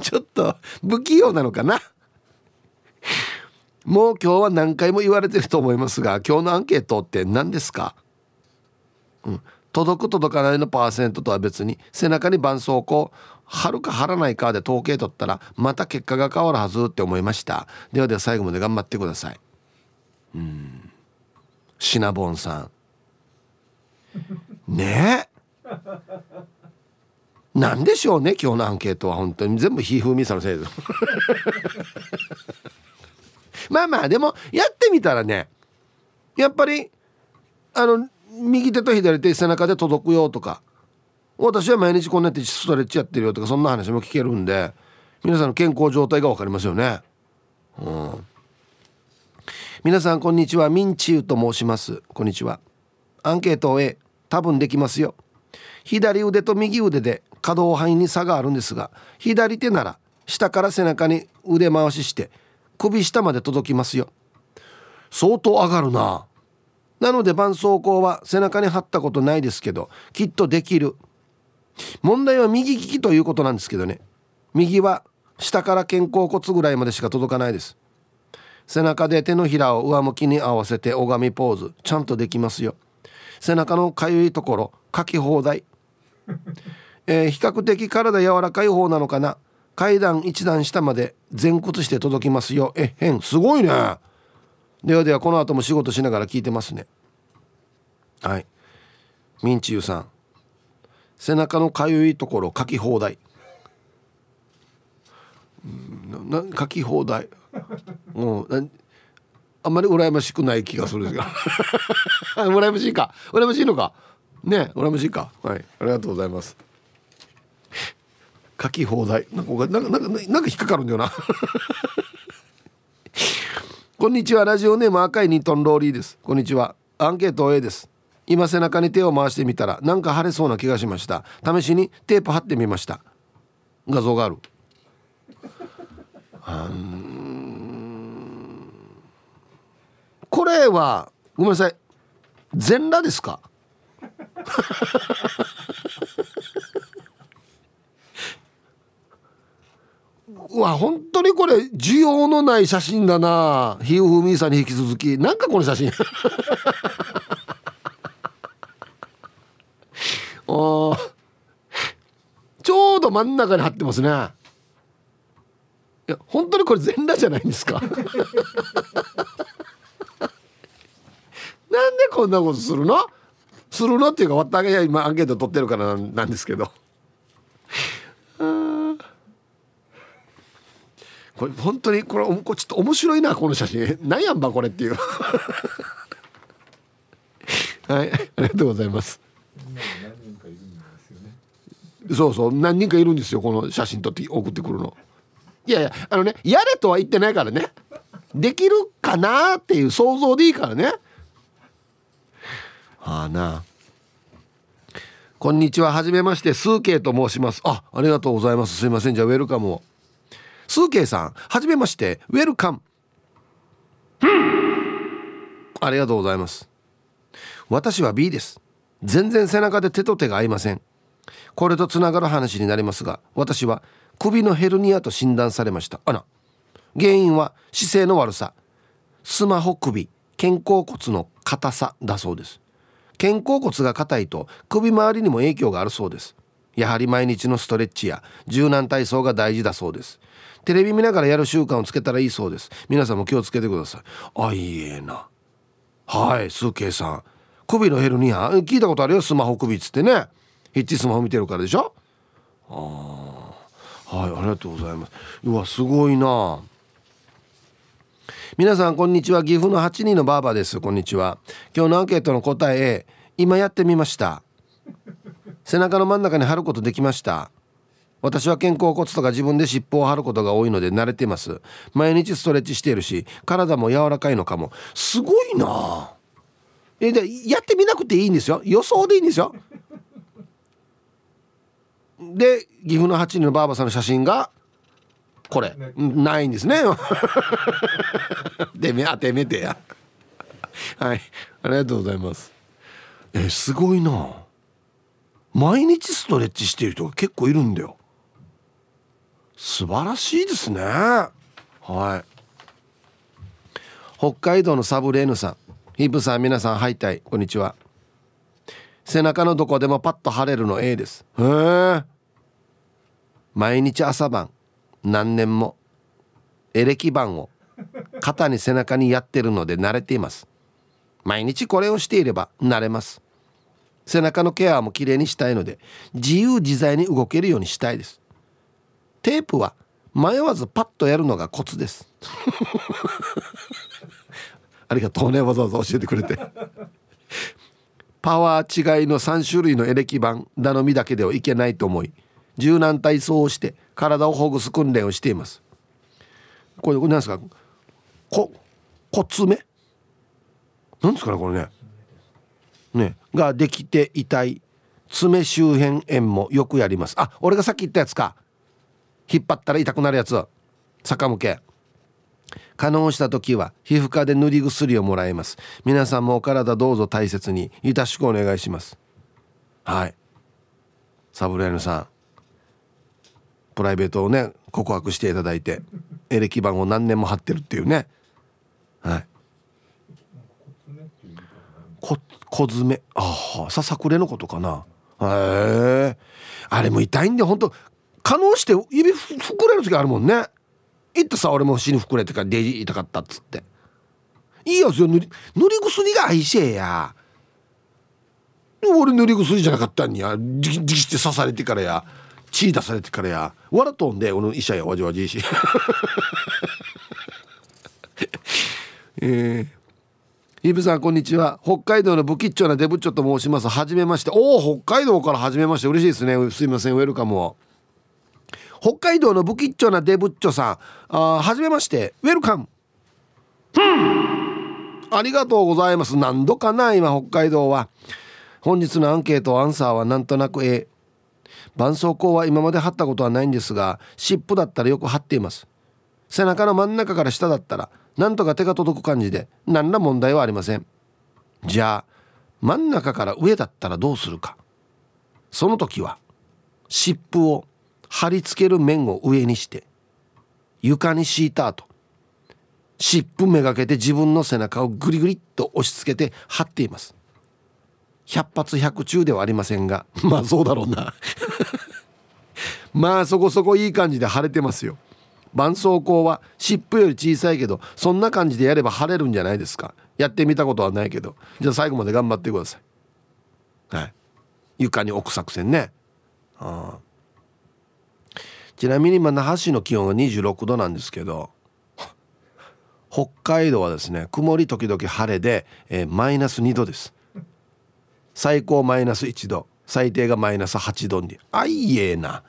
ちょっと不器用なのかな？もう今日は何回も言われてると思いますが今日のアンケートって何ですか、うん、届く届かないのパーセントとは別に背中に絆創膏貼るか貼らないかで統計取ったらまた結果が変わるはずって思いました。ではでは最後まで頑張ってください。うん。シナボンさん。ね？えなんでしょうね今日のアンケートは本当に全部ひふみさんのせいです。<laughs> まあまあでもやってみたらねやっぱりあの右手と左手背中で届くよとか私は毎日こんなってストレッチやってるよとかそんな話も聞けるんで皆さんの健康状態が分かりますよね。うん、皆さんこんにちは。ミンチューと申します。こんにちは。アンケートを A 多分できますよ。左腕と右腕で可動範囲に差があるんですが左手なら下から背中に腕回しして首下まで届きますよ。相当上がるな。なので絆創膏は背中に貼ったことないですけどきっとできる。問題は右利きということなんですけどね。右は下から肩甲骨ぐらいまでしか届かないです。背中で手のひらを上向きに合わせて拝みポーズ。ちゃんとできますよ。背中のかゆいところ書き放題、<laughs> えー、比較的体柔らかい方なのかな。階段一段下まで前屈して届きますよ。えへんすごいね。ではではこの後も仕事しながら聞いてますね。はい。ミンチユさん。背中のかゆいところ書き放題。な書き放題。うんあんまり羨ましくない気がするんですが <laughs> 羨ましいか。羨ましいのか。ね羨ましいか。はい。ありがとうございます。書き放題。なんかなんかなんかなんか引っかかるんだよな。<laughs> こんにちは。ラジオネーム赤いニトンローリーです。こんにちは。アンケート A です。今背中に手を回してみたらなんか腫れそうな気がしました。試しにテープ貼ってみました。画像があるこれはごめんなさい全裸ですか？<laughs> うわ本当にこれ需要のない写真だな。ひうふみさんに引き続き。なんかこの写真。<laughs> おちょうど真ん中に貼ってますね。いや本当にこれ全裸じゃないんですか？<laughs> なんでこんなことするの？するの？っていうかわったげ今アンケート取ってるからなんですけど。これ本当にこれちょっと面白いなこの写真。何やんばこれっていう。はい。ありがとうございます。そうそう。何人かいるんですよこの写真撮って送ってくるの。いやいやあのねやれとは言ってないからね。できるかなっていう想像でいいからね。はあな。こんにちは。はじめまして。スーケイと申します。あありがとうございます。すいません。じゃあウェルカムを。スーケイさんはじめまして。ウェルカム。ありがとうございます。私は B です。全然背中で手と手が合いません。これとつながる話になりますが私は首のヘルニアと診断されました。あら。原因は姿勢の悪さ。スマホ首肩甲骨の硬さだそうです。肩甲骨が硬いと首周りにも影響があるそうです。やはり毎日のストレッチや柔軟体操が大事だそうです。テレビ見ながらやる習慣をつけたらいいそうです。皆さんも気をつけてください。あいいえな。はいスーケイさん。首のヘルニア。聞いたことあるよスマホ首っつってね。ヒッチスマホ見てるからでしょ？あはいありがとうございます。うわすごいな。皆さんこんにちは。岐阜の8人のバーバです。こんにちは。今日のアンケートの答え今やってみました。背中の真ん中に貼ることできました。私は肩甲骨とか自分で尻尾を張ることが多いので慣れてます。毎日ストレッチしているし体も柔らかいのかも。すごいな。えでやってみなくていいんですよ。予想でいいんですよ。で岐阜の8人のばあばさんの写真がこれ、ないんですね。<laughs> でめあてめてや。はい。ありがとうございます。えすごいな。毎日ストレッチしている人が結構いるんだよ。素晴らしいですね。はい。北海道のサブレーヌさん。ヒープさん皆さんハイタイこんにちは。背中のどこでもパッと腫れるの A です。へえ毎日朝晩。何年もエレキ板を肩に背中にやってるので慣れています。毎日これをしていれば慣れます。背中のケアもきれいにしたいので自由自在に動けるようにしたいです。テープは迷わずパッとやるのがコツです。<laughs> ありがとうねわざわざ教えてくれて。パワー違いの3種類のエレキ板頼みだけではいけないと思い柔軟体操をして体をほぐす訓練をしています。これ何ですか？こ骨爪なんですかねこれね。ね。ができて痛い爪周辺炎もよくやります。あ俺がさっき言ったやつか。引っ張ったら痛くなるやつ。逆向け。可能した時は皮膚科で塗り薬をもらいます。皆さんもお体どうぞ大切に。よろしくお願いします。はい。サブレーヌさん。プライベートをね告白していただいてエレキ番を何年も貼ってるっていうね。はい。こ小爪ああささくれのことかな。へえあれも痛いんで本当可能して指膨れる時あるもんね。言ってさ俺も死に膨れてからデジ痛かったっつって。いいやつよ塗り塗り薬が愛しえや。俺塗り薬じゃなかったんや。じじして刺されてからや。血出されてからや。笑っとんで俺の医者やわじわじいし。<laughs> えー。イブさんこんにちは。北海道の不吉祥なデブッチョと申します。はじめまして。おお北海道からはじめまして。嬉しいですね。すいません。ウェルカムを。北海道の不吉祥なデブッチョさん。あはじめまして。ウェルカム。ありがとうございます。何度かな今北海道は。本日のアンケートアンサーはなんとなく A 絆創膏は今まで貼ったことはないんですが湿布だったらよく貼っています。背中の真ん中から下だったらなんとか手が届く感じで何ら問題はありません。じゃあ真ん中から上だったらどうするか。その時は湿布を貼り付ける面を上にして床に敷いた後湿布めがけて自分の背中をグリグリっと押し付けて貼っています。百発百中ではありませんが。<laughs> まあそうだろうな。<laughs> まあそこそこいい感じで腫れてますよ。絆創膏は湿布より小さいけどそんな感じでやれば腫れるんじゃないですか。やってみたことはないけど。じゃあ最後まで頑張ってください。はい。床に置く作戦ね。あちなみに今那覇市の気温は26度なんですけど北海道はですね曇り時々晴れで、えー、マイナス2度です。最高マイナス1度最低がマイナス8度に。あいえな。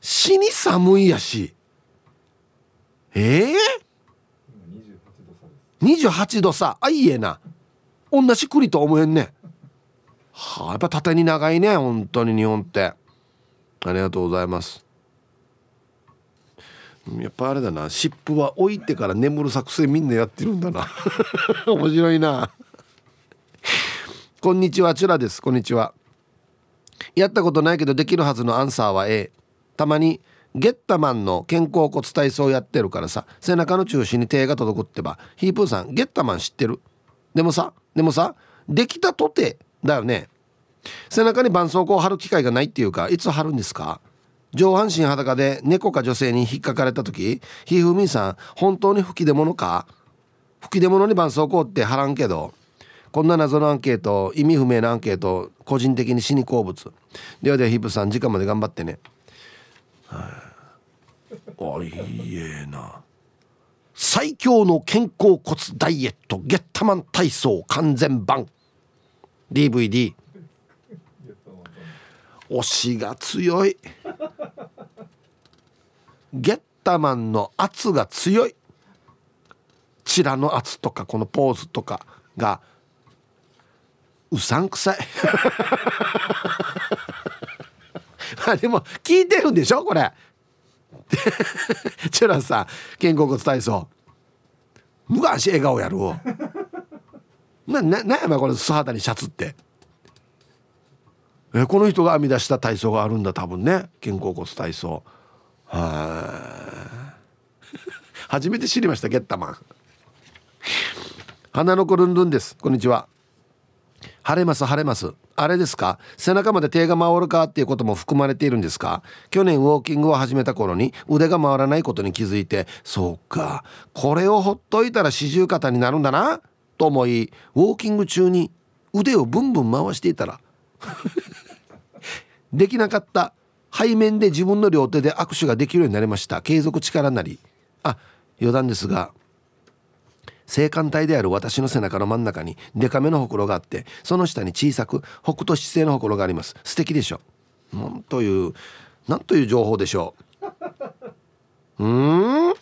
死に寒いやし。ええー、28度さあいえな。同じくりと思えんね。はあやっぱ縦に長いね本当に日本って。ありがとうございます。やっぱあれだな。湿布は置いてから眠る作戦みんなやってるんだな。<laughs> 面白いな。こんにちはチュラです。こんにちは。やったことないけどできるはずのアンサーは A たまにゲッタマンの肩甲骨体操やってるからさ。背中の中心に手が届くってば。ヒープーさんゲッタマン知ってる？でもさでもさできたとてだよね。背中に絆創膏を貼る機会がないっていうかいつ貼るんですか？上半身裸で猫か女性に引っかかれた時ひふみんさん本当に吹き出物か？吹き出物に絆創膏って貼らんけど。こんな謎のアンケート意味不明なアンケート個人的に死に好物。ではではヒープさん時間まで頑張ってね。あいいえな。最強の肩甲骨ダイエットゲッタマン体操完全版。DVD 推しが強い。ゲッタマンの圧が強い。チラの圧とかこのポーズとかがうさんくさい。<laughs> あでも聞いてるんでしょこれ。<laughs> チュラさん肩甲骨体操。昔笑顔やるわ。なななんやばこれ素肌にシャツって。えこの人が編み出した体操があるんだ多分ね。肩甲骨体操。は <laughs> 初めて知りましたゲッタマン。花の子ルンルンです。こんにちは。晴れます晴れます。あれですか？背中まで手が回るかっていうことも含まれているんですか？去年ウォーキングを始めた頃に腕が回らないことに気づいてそうか。これをほっといたら四十肩になるんだな？と思いウォーキング中に腕をブンブン回していたら <laughs> できなかった。背面で自分の両手で握手ができるようになりました。継続力なり。あ余談ですが性感帯である私の背中の真ん中にデカめのほくろがあってその下に小さく北斗七星のほくろがあります。素敵でしょ。なんというなんという情報でしょう。うん？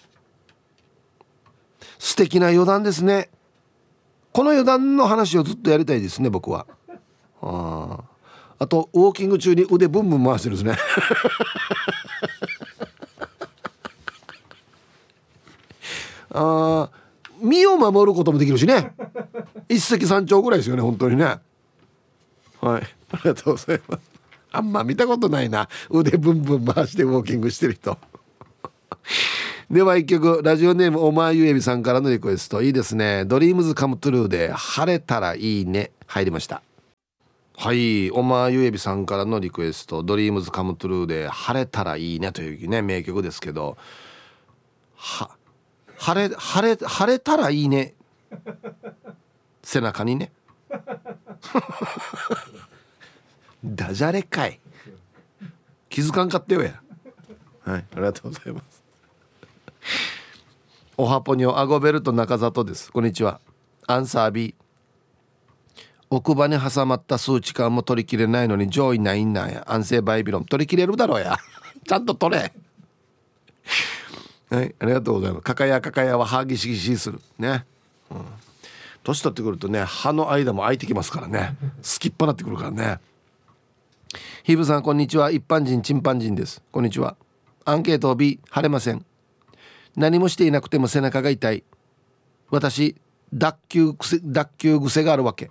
素敵な余談ですね。この余談の話をずっとやりたいですね僕は。ああとウォーキング中に腕ブンブン回してるんですね。<laughs> ああ身を守ることもできるしね。一石三鳥ぐらいですよね本当にね。はい。ありがとうございます。あんま見たことないな。腕ブンブン回してウォーキングしてる人。では一曲ラジオネームおまゆえびさんからのリクエスト。いいですね。 DREAMS COME TRUE で晴れたらいいね。入りました。はい。おまゆえびさんからのリクエスト。 DREAMS COME TRUE で晴れたらいいねというね名曲ですけど。は晴れ晴れ晴れたらいいね。背中にね。<laughs> ダジャレかい。気づかんかったよや。はいありがとうございます。おはぽにょアゴベルト中里です。こんにちは。アンサー B 奥歯に挟まった数値間も取りきれないのに上位ないんなんや。安静バイビロン取りきれるだろうや。ちゃんと取れ。はいありがとうございます。かかやかかやは歯ぎしぎしする。ね。うん。年取ってくるとね歯の間も空いてきますからね。すきっぱなってくるからね。ヒブさんこんにちは。一般人チンパンジンです。こんにちは。アンケートを B 晴れません。何もしていなくても背中が痛い。私脱臼癖脱臼癖があるわけ。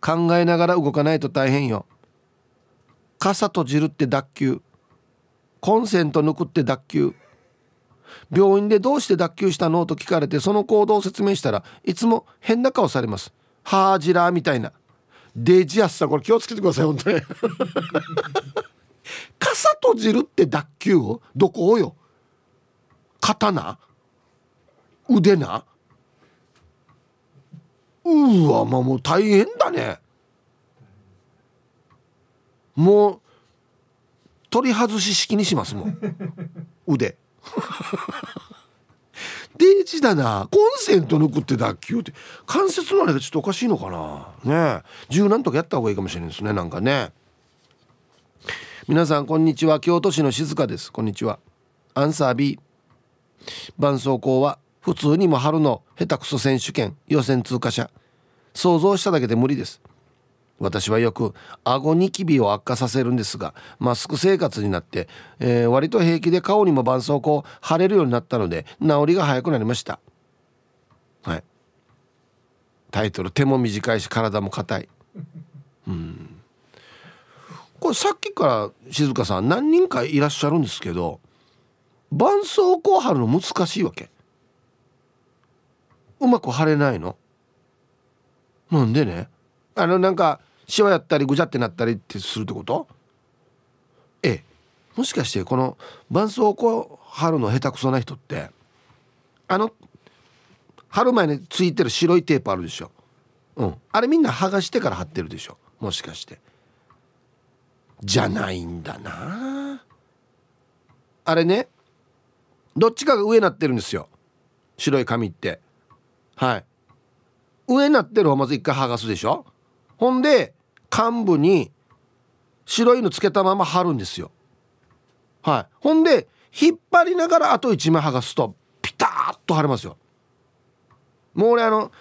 考えながら動かないと大変よ。傘閉じるって脱臼。コンセント抜くって脱臼。病院でどうして脱臼したの？と聞かれてその行動を説明したらいつも変な顔されます。ハージラーみたいな。デジアスさんこれ気をつけてください本当に。<laughs> 傘閉じるって脱臼どこをよ？刀？腕な？うわまあもう大変だね。もう取り外し式にしますもん腕。<laughs> デージだなコンセント抜くって脱臼って関節のあれがちょっとおかしいのかな。ね柔軟とかやった方がいいかもしれないですねなんかね。皆さんこんにちは。京都市の静香です。こんにちは。アンサー B 絆創膏は普通にも春の下手くそ選手権予選通過者。想像しただけで無理です。私はよく顎ニキビを悪化させるんですがマスク生活になって、えー、割と平気で顔にも絆創膏貼れるようになったので治りが早くなりました。はい。タイトル手も短いし体も硬い。うん。これさっきから静香さん何人かいらっしゃるんですけど絆創膏貼るの難しいわけ。うまく貼れないの？なんでね？あのなんかシワやったりぐちゃってなったりってするってこと？ええ。もしかしてこの絆創膏貼るの下手くそな人ってあの貼る前についてる白いテープあるでしょ？うん。あれみんな剥がしてから貼ってるでしょ？もしかして。じゃないんだな。あれねどっちかが上なってるんですよ。白い紙って。はい。上なってる方まず一回剥がすでしょ？ほんで幹部に白いのつけたまま貼るんですよ。はい。ほんで引っ張りながらあと1枚剥がすとピタッと貼れますよ。もう俺あの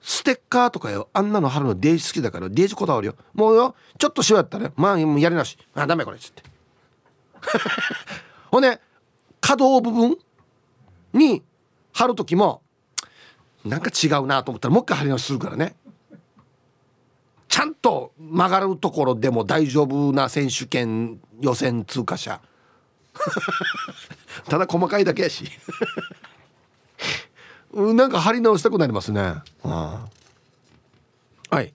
ステッカーとかよ。あんなの貼るのデージ好きだからデージこだわるよ。もうよちょっと塩やったらまあやりなし。あダメこれっつって。ほんで可動部分に貼る時もなんか違うなと思ったらもう一回貼り直しするからね。ちゃんと曲がるところでも大丈夫な選手権予選通過者。<laughs> ただ細かいだけやし。<laughs> なんか貼り直したくなりますね、ははい、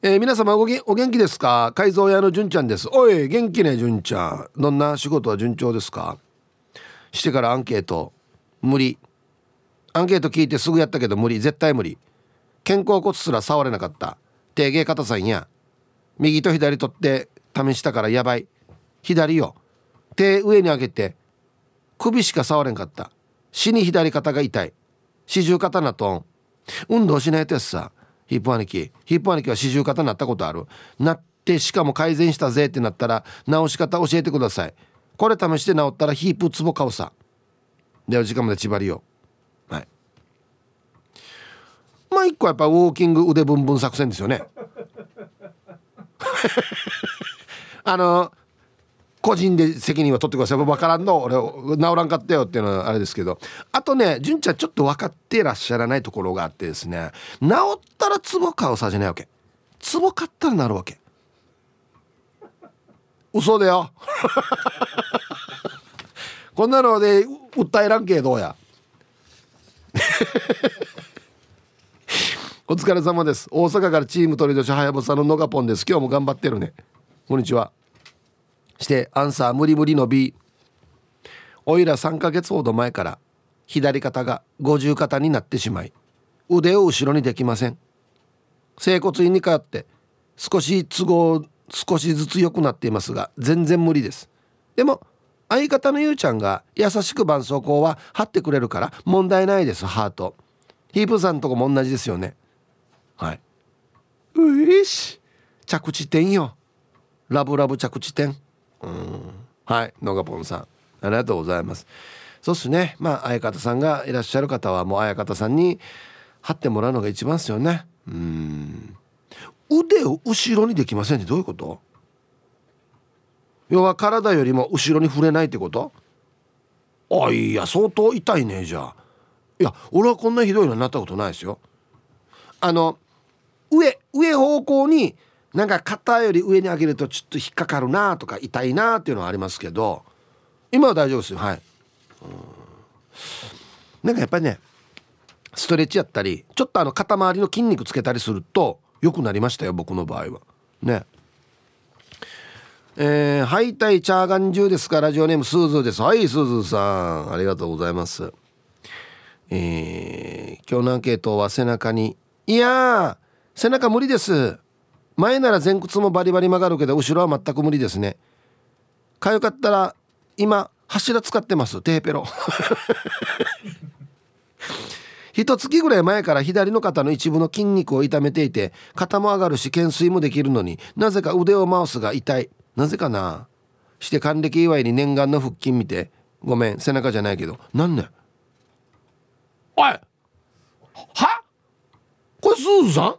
えー、皆様おお元気ですか？改造屋の純ちゃんです。おい元気ね純ちゃん。どんな仕事は順調ですか？してからアンケート。無理。アンケート聞いてすぐやったけど無理。絶対無理。肩甲骨すら触れなかった手芸方さんや。右と左取って試したからやばい。左よ。手上に上げて首しか触れんかった。死に左肩が痛い。四十肩なとん。運動しないとやつさ。ヒップ兄貴ヒップ兄貴は四十肩なったことある。なってしかも改善したぜってなったら直し方教えてください。これ試して治ったらヒープツボ買うさ。では時間まで縛りよはいまあ一個やっぱウォーキング腕ブンブン作戦ですよね。<laughs> あの個人で責任は取ってください。分からんの俺治らんかったよっていうのはあれですけど。あとね純ちゃんちょっと分かってらっしゃらないところがあってですね。治ったらツボ買うさじゃないわけ。ツボ買ったらなるわけ。嘘だよ。<laughs> こんなので訴えらんけどうや。お疲れ様です。大阪からチーム鳥年はやぶさののがぽんです。今日も頑張ってるね。こんにちは。してアンサー無理無理の B おいら3ヶ月ほど前から左肩が五十肩になってしまい腕を後ろにできません。整骨院に通って少し都合少しずつ良くなっていますが全然無理です。でも相方のゆうちゃんが優しく絆創膏は貼ってくれるから問題ないですハート。ヒープさんとこも同じですよね。はい。ういし。着地点よ。ラブラブ着地点。うん。はい。のがぽんさん。ありがとうございます。そうっすね。まあ相方さんがいらっしゃる方はもう相方さんに貼ってもらうのが一番ですよね。うん。腕を後ろにできませんってどういうこと？要は体よりも後ろに触れないってこと？あいや相当痛いねじゃあ。いや俺はこんなひどいのになったことないですよ。あの上上方向になんか肩より上に上げるとちょっと引っかかるなとか痛いなっていうのはありますけど今は大丈夫ですよ。はい。なんかやっぱりねストレッチやったりちょっとあの肩周りの筋肉つけたりすると良くなりましたよ僕の場合は。ね。えー、はいたいちゃーがんじゅですか？ラジオネームスーズーです。はいスーズーさん。ありがとうございます。えー、今日のアンケートは背中にいや背中無理です。前なら前屈もバリバリ曲がるけど後ろは全く無理ですね。かゆかったら今柱使ってます。てへぺろ。<laughs> 一月ぐらい前から左の肩の一部の筋肉を痛めていて肩も上がるし懸垂もできるのになぜか腕を回すが痛い。なぜかな。して還暦祝いに念願の腹筋見てごめん背中じゃないけどなんねおい！は？これスーズさん？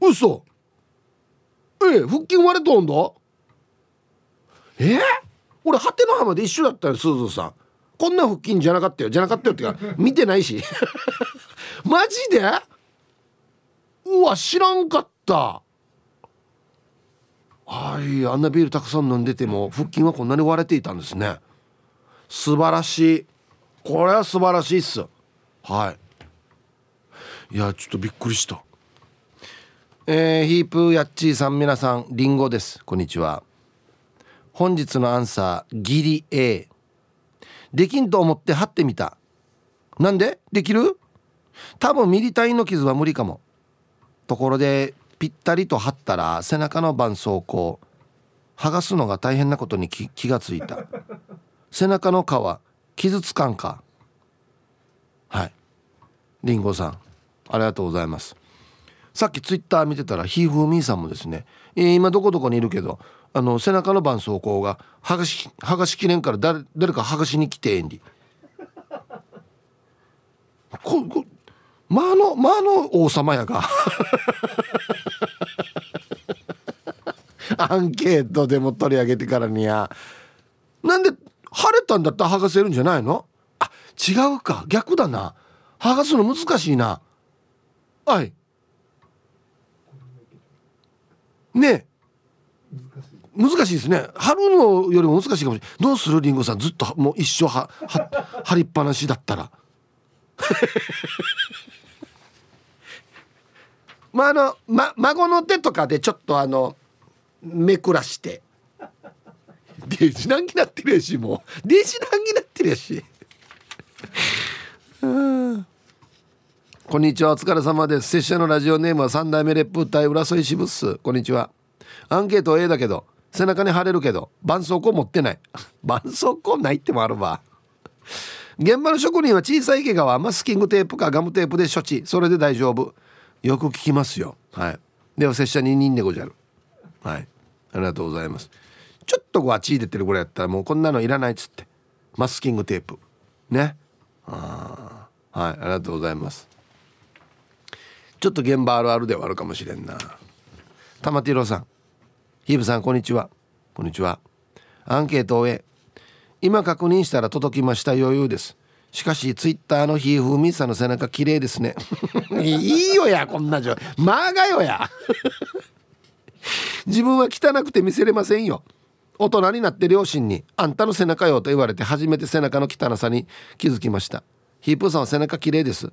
嘘。ええ腹筋割れとんだ。えー、俺果ての浜で一緒だったよスーズさん。こんな腹筋じゃなかったよ。じゃなかったよってか <laughs> 見てないし。<laughs> マジで？うわ知らんかった。はいあんなビールたくさん飲んでても腹筋はこんなに割れていたんですね。素晴らしい。これは素晴らしいっす。はい。いやちょっとびっくりした。えー、ヒープヤッチーさん皆さんリンゴです。こんにちは。本日のアンサーギリ A できんと思って貼ってみた。なんで？できる？多分ミリ単位の傷は無理かも。ところでぴったりと貼ったら背中の絆創膏。剥がすのが大変なことに気がついた。背中の皮傷つかんか。はい。りんごさんありがとうございます。さっきツイッター見てたらひーふーみーさんもですね、えー、今どこどこにいるけどあの背中の絆創膏が剥がし剥がしきれんから誰誰か剥がしに来てえんりここまあのまあの王様やが。<laughs> アンケートでも取り上げてからにや。なんで晴れたんだったら剥がせるんじゃないの？あ違うか。逆だな。剥がすの難しいな。はい。ね難しいですね。貼るのよりも難しいかもしれない。どうするりんごさん。ずっともう一生はは貼りっぱなしだったら。<laughs> まああの、ま、孫の手とかでちょっとあのめくらして。デジナンになってるやしもう。デジナンになってるやし。うん <laughs> こんにちは。お疲れ様です。拙者のラジオネームは三代目烈風隊浦添支部っす。こんにちは。アンケート A だけど背中に貼れるけど絆創膏持ってない。絆創膏ないってもあるわ。現場の職人は小さい怪我はマスキングテープかガムテープで処置。それで大丈夫。よく聞きますよ。はい。では拙者に人でごじゃる。はい。ありがとうございます。ちょっとこう血出てるぐらいやったらもうこんなのいらないっつって。マスキングテープ。ね。ああはい。ありがとうございます。ちょっと現場あるあるではあるかもしれんな。玉ティロさん。ヒーブさんこんにちは。こんにちは。アンケートを終え今確認したら届きました余裕です。しかしツイッターのひーふみさんの背中綺麗ですね。<laughs> いいよやこんなじゃまあがよや。<laughs> 自分は汚くて見せれませんよ。大人になって両親に「あんたの背中よ」と言われて初めて背中の汚さに気づきました。ヒープーさんは背中綺麗です。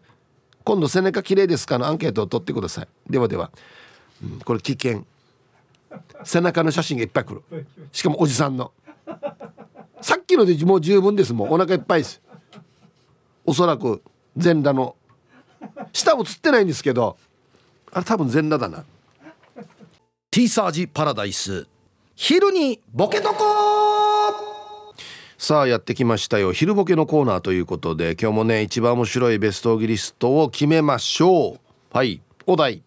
今度背中綺麗ですかのアンケートを取ってください。ではでは、うん、これ危険。背中の写真がいっぱい来る。しかもおじさんの。さっきのでもう十分です。もんお腹いっぱいです。おそらく全裸の。下映ってないんですけど。あれ多分全裸だな。ティーサージパラダイス。昼にボケとこさあやってきましたよ。昼ボケのコーナーということで今日もね一番面白いベストギリストを決めましょう。はいお題。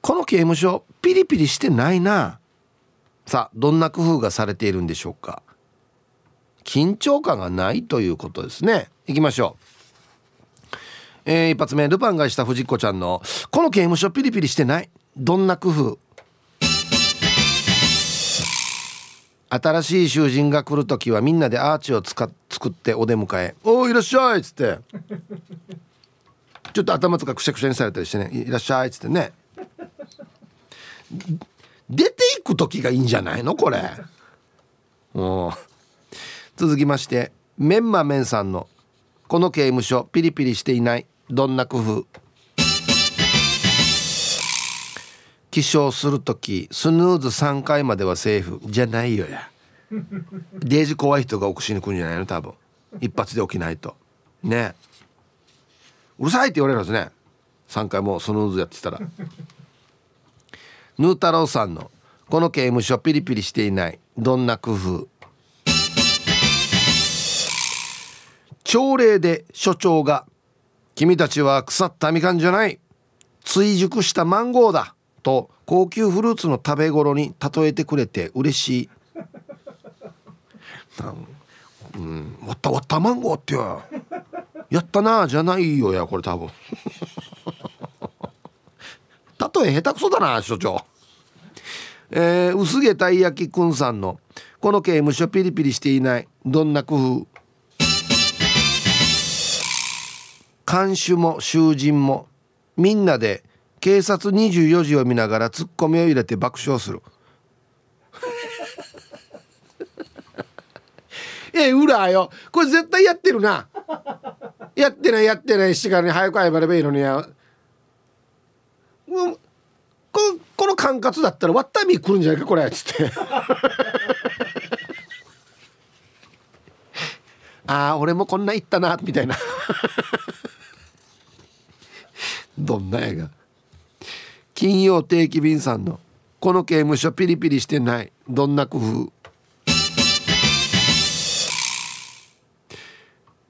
この刑務所ピリピリしてないな。さあどんな工夫がされているんでしょうか。緊張感がないということですね。いきましょう。えー、一発目ルパンがした藤子ちゃんの「この刑務所ピリピリしてない。どんな工夫?」新しい囚人が来る時はみんなでアーチを使っ作ってお出迎え「おおいらっしゃい」っつって。ちょっと頭とかくしゃくしゃにされたりしてね「いらっしゃい」っつってね。出ていく時がいいんじゃないのこれ。う。続きましてメンマメンさんの「この刑務所ピリピリしていないどんな工夫」起床する時スヌーズ3回まではセーフじゃないよや。デージ怖い人が起こしに来るんじゃないの？多分。一発で起きないと。ね。うるさいって言われるんですね。3回もスヌーズやってたら。ヌー太郎さんの「この刑務所ピリピリしていないどんな工夫」朝礼で所長が「君たちは腐ったみかんじゃない。追熟したマンゴーだ」と高級フルーツの食べ頃に例えてくれて嬉しい。うん、わったわったマンゴーってよやったなじゃないよやこれ多分。<laughs> 例え下手くそだな所長。えー、薄毛たい焼きくんさんの「この刑務所ピリピリしていないどんな工夫」看守も囚人もみんなで警察24時を見ながらツッコミを入れて爆笑する。<laughs> え裏よ。これ絶対やってるな。やってないやってない。しからに早く謝ればいいのにや。ここの管轄だったらワッタミ来るんじゃないかこれ。っつって。<laughs> ああ俺もこんな言ったなみたいな。どんなやが。金曜定期便さんのこの刑務所ピリピリしてないどんな工夫？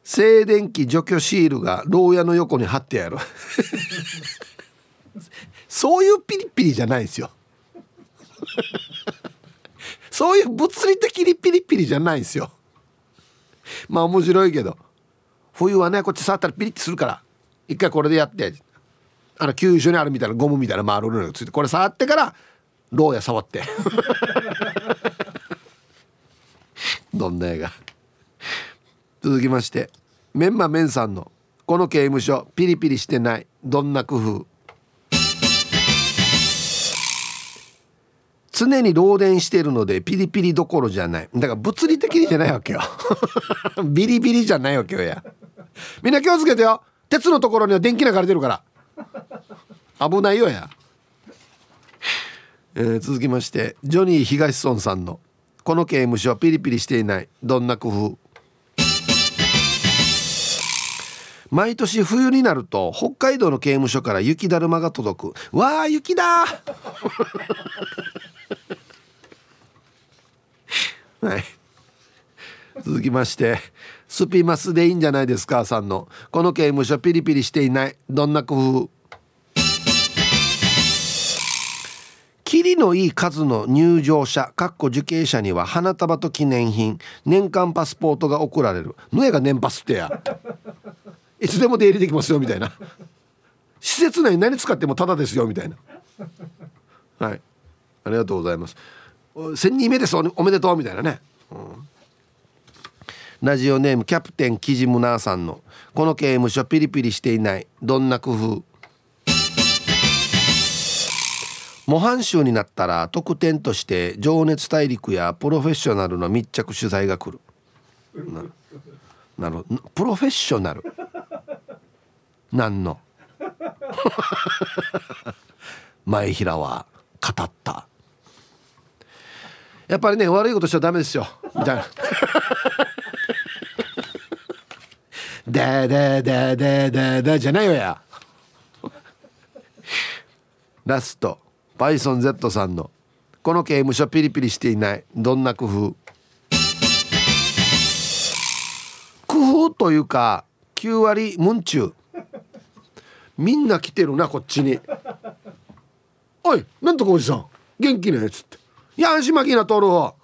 静電気除去シールが牢屋の横に貼ってやる。<laughs> そういうピリピリじゃないですよ。<laughs> そういう物理的にピリピリじゃないですよ。まあ面白いけど。冬はねこっち触ったらピリッとするから。一回これでやって。あの急所にあるみたいなゴムみたいな回るのがついてこれ触ってから牢屋触って。<laughs> どんな映画。続きましてメンマメンさんの「この刑務所ピリピリしてないどんな工夫」常に漏電しているのでピリピリどころじゃない。だから物理的にじゃないわけよ。<laughs> ビリビリじゃないわけよや。みんな気をつけてよ。鉄のところには電気流れてるから。<laughs> 危ないよや、えー、続きましてジョニー東村さんの「この刑務所はピリピリしていない。どんな工夫」毎年冬になると北海道の刑務所から雪だるまが届く。わあ雪だ <laughs> はい。続きましてスピマスでいいんじゃないですかさんの。この刑務所ピリピリしていない。どんな工夫？キリのいい数の入場者かっこ受刑者には花束と記念品年間パスポートが贈られる。ぬえが年パスってや。いつでも出入りできますよみたいな。施設内何使ってもタダですよみたいな。はい。ありがとうございます。1000人目です。おめでとうみたいなね、うん、ラジオネームキャプテンキジムナーさんの「この刑務所ピリピリしていない。どんな工夫」模範囚になったら特典として情熱大陸やプロフェッショナルの密着取材が来る。ななるほど。プロフェッショナル？何の？<laughs> 前平は語った。やっぱりね悪いことしちゃダメですよ。みたいな「でででででで」じゃないわや。ラスト。パイソン Z さんの「この刑務所ピリピリしていない。どんな工夫」工夫というか9割ムンチュみんな来てるなこっちに「おいなんとかおじさん。元気ね」っつって「いや安心巻きな通るを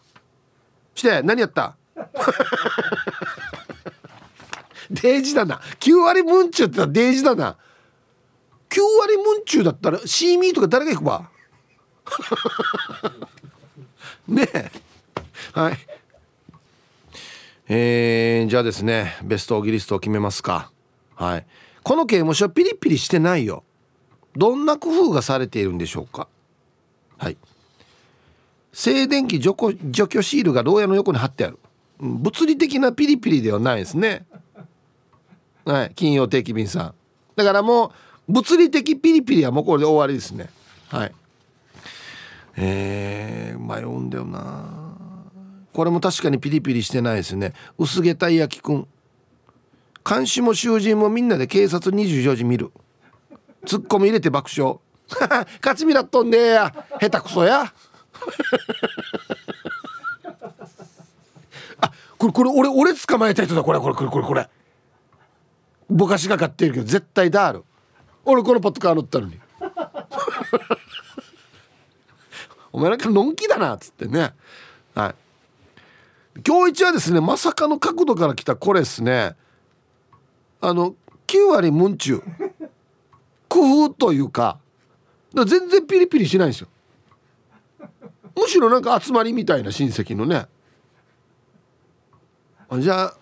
して何やった？デージだな。9割ムンチュって言ったらデージだな。9割ムンチュだったらシーミーとか誰が行くば <laughs> ねえ。はい。えー、じゃあですねベストオギリストを決めますか。はい。この刑務所ピリピリしてないよ。どんな工夫がされているんでしょうか？はい。静電気除除去シールが牢屋の横に貼ってある。物理的なピリピリではないですね。はい。金曜定期便さん。だからもう物理的ピリピリはもうこれで終わりですね。はい。えー、迷うんだよな。これも確かにピリピリしてないですね。薄毛たい焼きくん。監視も囚人もみんなで警察24時見る。ツッコミ入れて爆笑。<laughs> 勝ち見らっとんねえや。下手くそや。<laughs> あこれこれ俺俺捕まえた人だ。これこれこれこれこれ。ぼかしがかってるけど絶対ダール。俺このポットカー乗ったのに。<laughs> お前なんかのんきだなっつってね。はい。今日一はですねまさかの角度から来たこれですね。あの9割ムンチュ工夫というか。全然ピリピリしないんですよ。むしろなんか集まりみたいな親戚のね。あじゃあ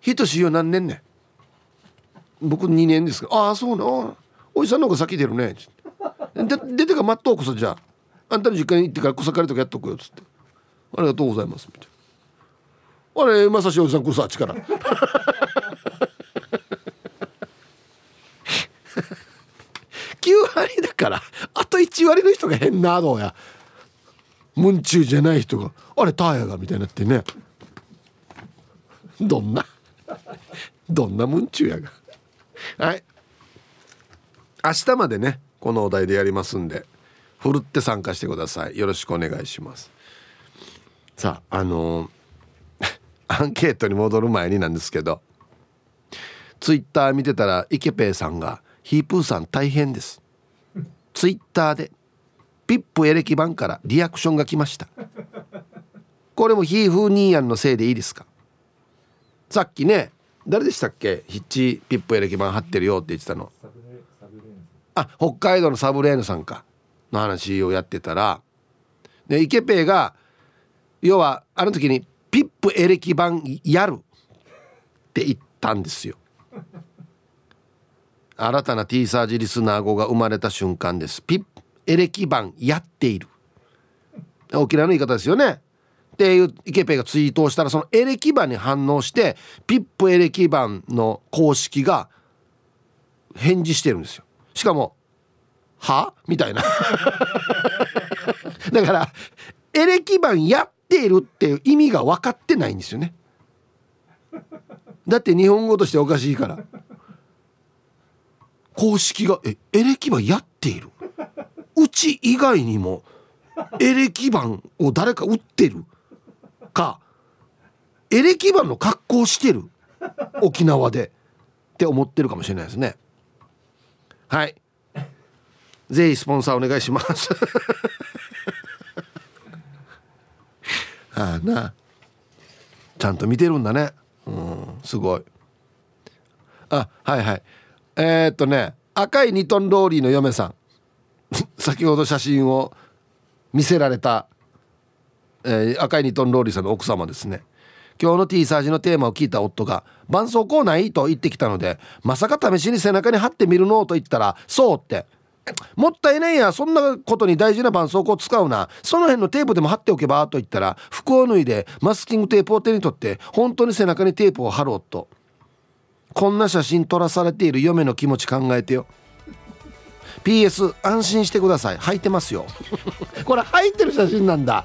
ひとしよ何年ね僕2年ですかああそうなおじさんの方が先出るね。で出てから待っとうこそじゃあ。あんたの実家に行ってから草刈りとかやっとくよっつって。ありがとうございますみたいな。あれまさしおじさんこそあっちから。9割だからあと1割の人が変などうや。ムンチューじゃない人があれターヤがみたいになってね。どんな？どんなムンチューやが？はい。明日までねこのお題でやりますんでふるって参加してください。よろしくお願いします。さああのー、<laughs> アンケートに戻る前になんですけどツイッター見てたらイケペイさんが「ヒープーさん大変です」ツイッターでピップエレキ版からリアクションが来ました。これもヒーフーニーヤンのせいでいいですか？さっきね誰でしたっけ？ヒッチピップエレキ版貼ってるよって言ってたの。あ北海道のサブレーヌさんか。の話をやってたら。でイケペイが要はあの時にピップエレキ版やるって言ったんですよ。新たな T サージリスナー語が生まれた瞬間です。ピップエレキ版やっている。沖縄の言い方ですよね。っていうイケペイがツイートをしたらそのエレキ版に反応してピップエレキ版の公式が返事してるんですよ。しかも「は?」みたいな。<laughs> だからエレキ版やっているっていう意味が分かってないんですよね。だって日本語としておかしいから。公式が「えエレキ版やっている?」うち以外にもエレキ版を誰か売ってる？かエレキ版の格好してる沖縄でって思ってるかもしれないですね。はい。ぜひスポンサーお願いします。<laughs> ああなちゃんと見てるんだね。うんすごい。あはいはい。えー、っとね赤い2トンローリーの嫁さん。<laughs> 先ほど写真を見せられた、えー、赤い2トンローリーさんの奥様ですね。今日の T サージのテーマを聞いた夫が「絆創膏ない?」と言ってきたのでまさか試しに背中に貼ってみるの？と言ったら「そう」って「もったいないや。そんなことに大事な絆創膏を使うな。その辺のテープでも貼っておけば？と言ったら服を脱いでマスキングテープを手に取って本当に背中にテープを貼ろうとこんな写真撮らされている嫁の気持ち考えてよ PS 安心してください。履いてますよ <laughs> これ履いてる写真なんだ。